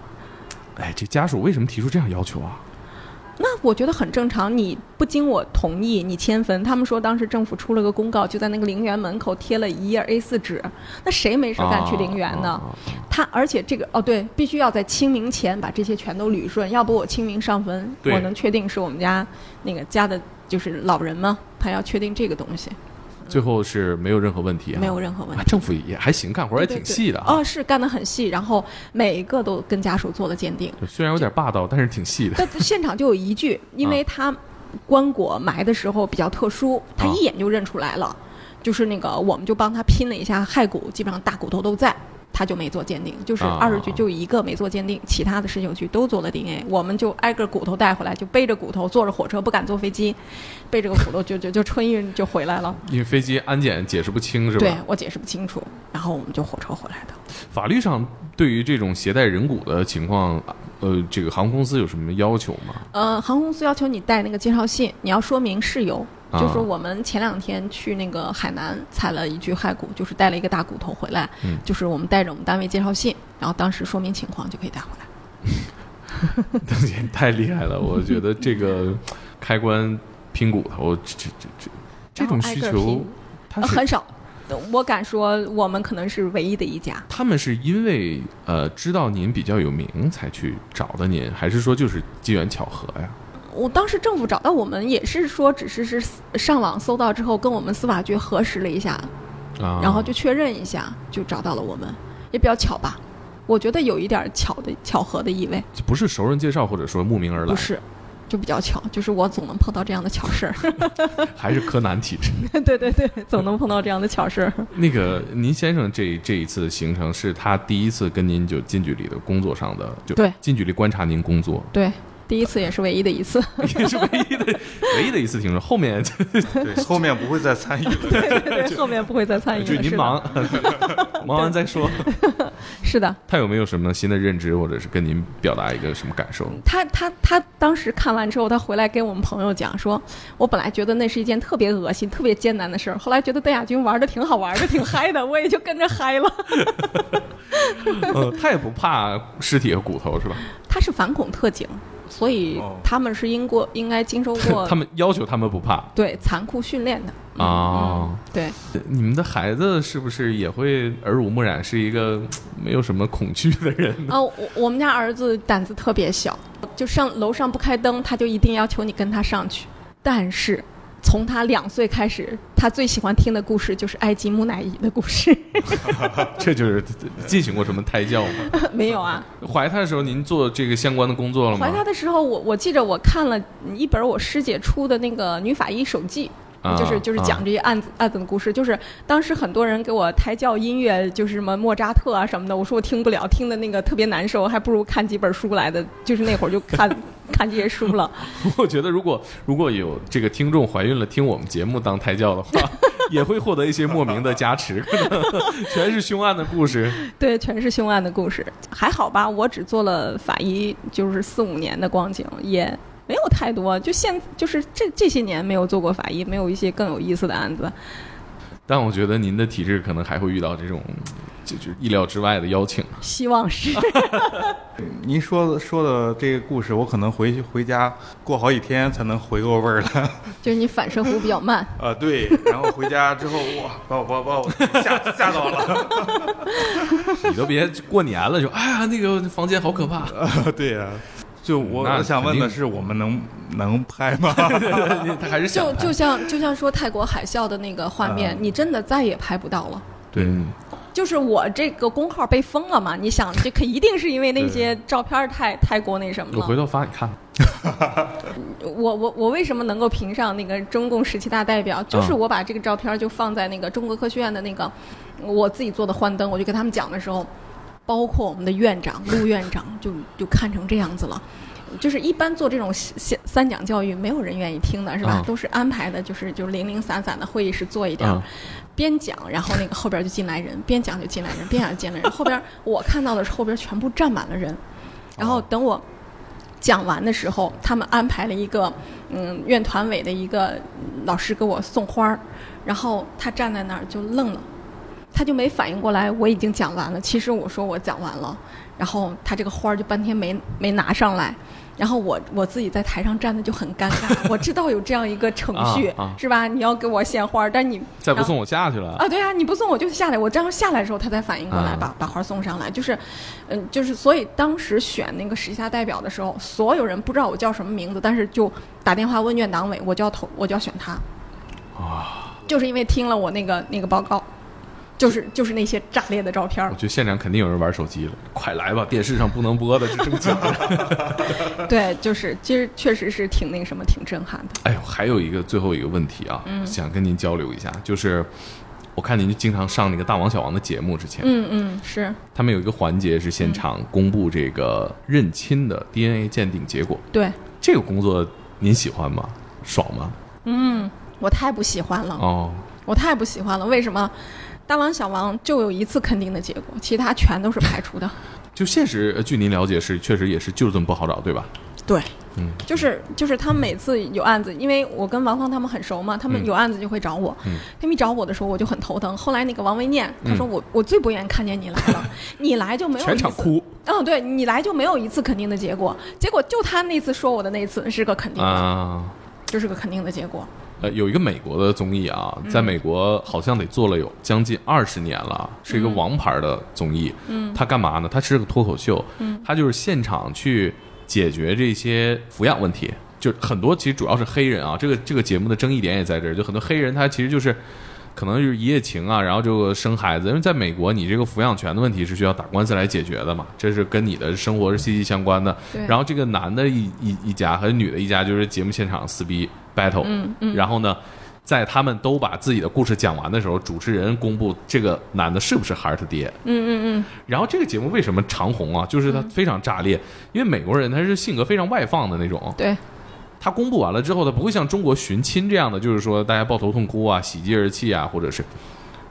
哎，这家属为什么提出这样要求啊？那我觉得很正常，你不经我同意，你迁坟。他们说当时政府出了个公告，就在那个陵园门口贴了一页 A4 纸。那谁没事干去陵园呢？他而且这个哦对，必须要在清明前把这些全都捋顺，要不我清明上坟，我能确定是我们家那个家的。就是老人嘛，他要确定这个东西，最后是没有任何问题，没有任何问题。政府也还行，干活也挺细的哦，是干得很细，然后每一个都跟家属做了鉴定。虽然有点霸道，但是挺细的。现场就有一具，因为他棺椁埋的时候比较特殊，他一眼就认出来了，就是那个，我们就帮他拼了一下骸骨，基本上大骨头都在。他就没做鉴定，就是二十具就一个没做鉴定，其他的十九具都做了 DNA。我们就挨个骨头带回来，就背着骨头坐着火车，不敢坐飞机，背着个骨头就就就春运就回来了。因为飞机安检解释不清是吧？对我解释不清楚，然后我们就火车回来的。法律上对于这种携带人骨的情况，呃，这个航空公司有什么要求吗？呃，航空公司要求你带那个介绍信，你要说明事由。就是我们前两天去那个海南采了一具骸骨，就是带了一个大骨头回来，就是我们带着我们单位介绍信，然后当时说明情况就可以带回来。邓姐太厉害了，我觉得这个 开关拼骨头，这这这这这种需求，他很少。我敢说，我们可能是唯一的一家。他们是因为呃知道您比较有名才去找的您，还是说就是机缘巧合呀？我当时政府找到我们也是说，只是是上网搜到之后，跟我们司法局核实了一下，然后就确认一下，就找到了我们，也比较巧吧？我觉得有一点巧的巧合的意味。不是熟人介绍，或者说慕名而来，不是，就比较巧，就是我总能碰到这样的巧事儿。还是柯南体质。对对对，总能碰到这样的巧事儿。那个您先生这这一次的行程是他第一次跟您就近距离的工作上的，就对近距离观察您工作。对。第一次也是唯一的一次，也是唯一的 唯一的一次听说。后面对后面不会再参与了，对对对，后面不会再参与了。就您忙，忙完再说。是的。他有没有什么新的认知，或者是跟您表达一个什么感受？他他他当时看完之后，他回来跟我们朋友讲说：“我本来觉得那是一件特别恶心、特别艰难的事儿，后来觉得邓亚军玩的挺好玩的，挺嗨的，我也就跟着嗨了。”他也不怕尸体和骨头是吧？他是反恐特警。所以他们是应过应该经受过，他们要求他们不怕，对残酷训练的啊，对。你们的孩子是不是也会耳濡目染，是一个没有什么恐惧的人呢？哦，我我们家儿子胆子特别小，就上楼上不开灯，他就一定要求你跟他上去，但是。从他两岁开始，他最喜欢听的故事就是埃及木乃伊的故事。这就是进行过什么胎教吗？没有啊。怀他的时候，您做这个相关的工作了吗？怀他的时候，我我记着我看了一本我师姐出的那个女法医手记，就是就是讲这些案子案子的故事。就是当时很多人给我胎教音乐，就是什么莫扎特啊什么的，我说我听不了，听的那个特别难受，还不如看几本书来的。就是那会儿就看。看这些书了，我觉得如果如果有这个听众怀孕了听我们节目当胎教的话，也会获得一些莫名的加持，全是凶案的故事。对，全是凶案的故事，还好吧？我只做了法医，就是四五年的光景，也没有太多。就现就是这这些年没有做过法医，没有一些更有意思的案子。但我觉得您的体质可能还会遇到这种。就是意料之外的邀请，希望是。您说的说的这个故事，我可能回去回家过好几天才能回过味儿来。就是你反射弧比较慢。啊，对。然后回家之后，哇，把我把我把我吓吓到了。你都别过年了，就哎呀，那个房间好可怕。对呀，就我我想问的是，我们能能拍吗？他还是就就像就像说泰国海啸的那个画面，你真的再也拍不到了。对。就是我这个公号被封了嘛？你想，这可一定是因为那些照片太太过那什么了。我回头发你看。我我我为什么能够评上那个中共十七大代表？就是嗯我把这个照片就放在那个中国科学院的那个我自己做的幻灯，我就跟他们讲的时候，包括我们的院长陆院长就就看成这样子了。就是一般做这种三三讲教育，没有人愿意听的，是吧？嗯都是安排的，就是就零零散散的会议室坐一点儿，嗯边讲，然后那个后边就进来人，边讲就进来人，边讲就进来人。后边我看到的是后边全部站满了人，然后等我讲完的时候，他们安排了一个嗯院团委的一个老师给我送花儿，然后他站在那儿就愣了，他就没反应过来我已经讲完了。其实我说我讲完了，然后他这个花儿就半天没没拿上来。然后我我自己在台上站的就很尴尬，我知道有这样一个程序、啊啊是吧？你要给我献花儿，但你再不送我下去了。啊，对啊，你不送我就下来，我这样下来的时候，他才反应过来，啊把把花送上来。就是，嗯，就是，所以当时选那个时下代表的时候，所有人不知道我叫什么名字，但是就打电话问院党委，我就要投，我就要选他。啊，就是因为听了我那个那个报告，就是就是那些炸裂的照片，我觉得现场肯定有人玩手机了，快来吧！电视上不能播的是正经的。对，就是其实确实是挺那个什么，挺震撼的。哎呦，还有一个最后一个问题啊，想跟您交流一下，就是我看您经常上那个大王小王的节目之前，嗯嗯，是他们有一个环节是现场公布这个认亲的 DNA 鉴定结果，对，这个工作您喜欢吗？爽吗？嗯，我太不喜欢了。哦，我太不喜欢了。为什么？大王小王就有一次肯定的结果，其他全都是排除的。就现实，呃据您了解是确实也是就这么不好找，对吧？对，嗯，就是就是他们每次有案子，因为我跟王芳他们很熟嘛，他们嗯有案子就会找我。嗯他们一找我的时候，我就很头疼。后来那个王维念他说嗯我、我最不愿意看见你来了，你来就没有全。场哭嗯，对你来就没有一次肯定的结果，结果就他那次说我的那次是个肯定的，啊。就是个肯定的结果。呃，有一个美国的综艺啊，在美国好像得做了有将近二十年了，是一个王牌的综艺。嗯，他干嘛呢？他是个脱口秀。嗯，他就是现场去解决这些抚养问题，就很多其实主要是黑人啊。这个这个节目的争议点也在这儿，就很多黑人他其实就是。可能就是一夜情啊，然后就生孩子，因为在美国，你这个抚养权的问题是需要打官司来解决的嘛，这是跟你的生活是息息相关的。对然后这个男的一一一家和女的一家就是节目现场撕逼 battle，嗯嗯然后呢，在他们都把自己的故事讲完的时候，主持人公布这个男的是不是孩儿他爹。嗯嗯嗯然后这个节目为什么长红啊？就是他非常炸裂，因为美国人他是性格非常外放的那种嗯，，对，他公布完了之后，他不会像中国寻亲这样的，就是说大家抱头痛哭啊、喜极而泣啊，或者是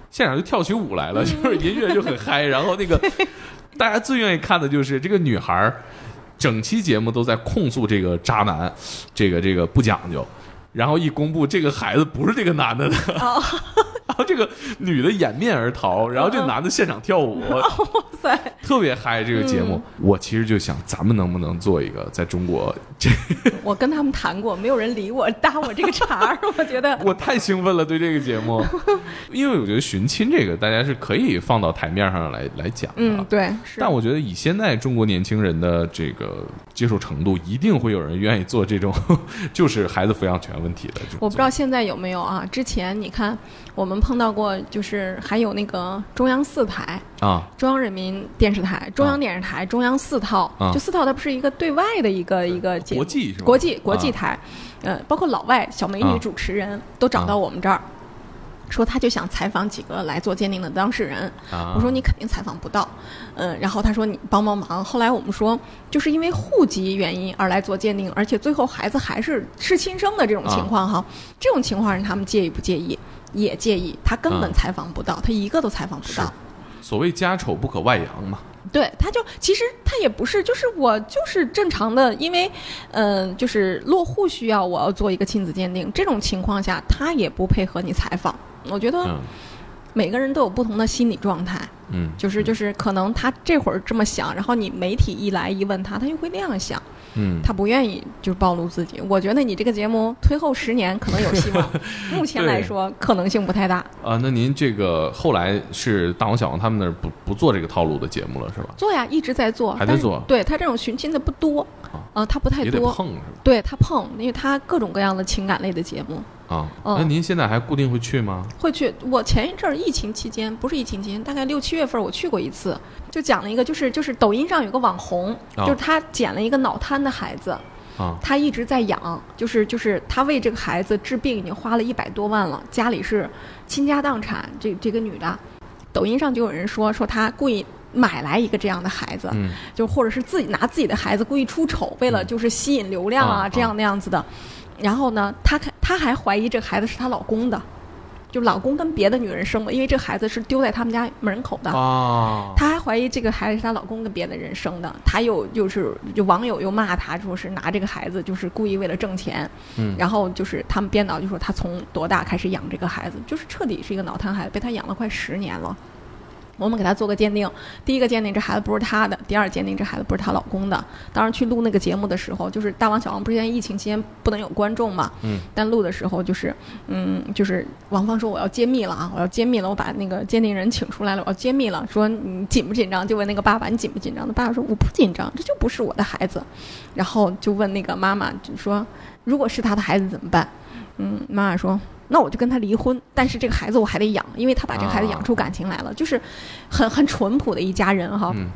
现场就跳起舞来了，就是音乐就很嗨，然后那个 大家最愿意看的就是这个女孩儿，整期节目都在控诉这个渣男，这个这个不讲究。然后一公布这个孩子不是这个男的的，然后这个女的掩面而逃，然后这男的现场跳舞，哇塞，特别嗨。这个节目，我其实就想，咱们能不能做一个在中国这我跟他们谈过，没有人理我，搭我这个茬儿，我觉得。我太兴奋了，对这个节目，因为我觉得寻亲这个大家是可以放到台面上来来讲的。嗯，对，是。但我觉得以现在中国年轻人的这个接受程度，一定会有人愿意做这种就是孩子抚养权问题的。我不知道现在有没有啊？之前你看，我们碰到过，就是还有那个中央四台、啊，中央人民电视台、中央电视台、中央四套，啊。就四套它不是一个对外的一个一个节目国际？国际国际啊。台，呃，包括老外小美啊。女主持人都找到我们这儿。说他就想采访几个来做鉴定的当事人，啊。我说你肯定采访不到，嗯，然后他说你帮帮忙。后来我们说，就是因为户籍原因而来做鉴定，而且最后孩子还是是亲生的这种情况哈，这种情况让他们介意不介意？也介意，他根本啊采访不到，他一个都采访不到。所谓家丑不可外扬嘛。对，他就其实他也不是，就是我就是正常的，因为，嗯、就是落户需要我要做一个亲子鉴定，这种情况下他也不配合你采访。我觉得嗯每个人都有不同的心理状态，嗯，就是就是可能他这会儿这么想，然后你媒体一来一问他，他又会那样想，嗯，他不愿意就是暴露自己。我觉得你这个节目推后十年可能有希望，目前来说可能性不太大。啊，那您这个后来是大王小王他们那儿不不做这个套路的节目了是吧？做呀，一直在做，还在做对他这种寻亲的不多，啊呃，他不太多。碰是吧？对他碰，因为他各种各样的情感类的节目啊，嗯那您现在还固定会去吗？会去。我前一阵儿疫情期间，不是疫情期间，大概六七月份儿我去过一次，就讲了一个，就是就是抖音上有个网红，啊就是他捡了一个脑瘫的孩子，啊，他一直在养，就是就是他为这个孩子治病已经花了一百多万了，家里是倾家荡产。这这个女的，抖音上就有人说说她故意买来一个这样的孩子，嗯就或者是自己拿自己的孩子故意出丑，为了就是吸引流量啊、啊这样那样子的。然后呢，她看她还怀疑这个孩子是她老公的，就老公跟别的女人生的，因为这个孩子是丢在他们家门口的。哦，她还怀疑这个孩子是她老公跟别的人生的，她又就是就网友又骂她，说是拿这个孩子就是故意为了挣钱，嗯然后就是他们编导就说她从多大开始养这个孩子，就是彻底是一个脑瘫孩子，被她养了快十年了。我们给他做个鉴定，第一个鉴定这孩子不是他的，第二鉴定这孩子不是她老公的。当时去录那个节目的时候，就是大王小王不是现在疫情期间不能有观众嘛，嗯，但录的时候就是，嗯，就是王芳说我要揭秘了啊，我要揭秘了，我把那个鉴定人请出来了，我要揭秘了，说你紧不紧张？就问那个爸爸你紧不紧张？他爸爸说我不紧张，这就不是我的孩子。然后就问那个妈妈，就说如果是他的孩子怎么办？嗯，妈妈说。那我就跟他离婚，但是这个孩子我还得养，因为他把这个孩子养出感情来了，就是很很淳朴的一家人哈。嗯。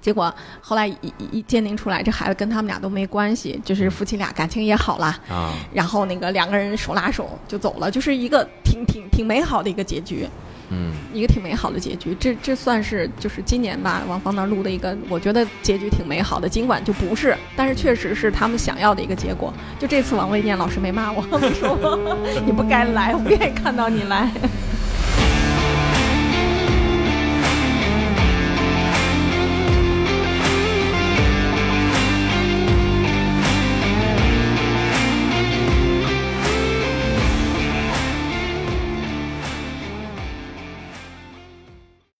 结果后来一一一鉴定出来，这孩子跟他们俩都没关系，就是夫妻俩感情也好了，啊，然后那个两个人手拉手就走了，就是一个挺挺挺美好的一个结局，嗯一个挺美好的结局。这这算是就是今年吧，王芳那儿录的一个，我觉得结局挺美好的。尽管就不是，但是确实是他们想要的一个结果。就这次王卫念老师没骂我，说 你不该来，我不愿意看到你来。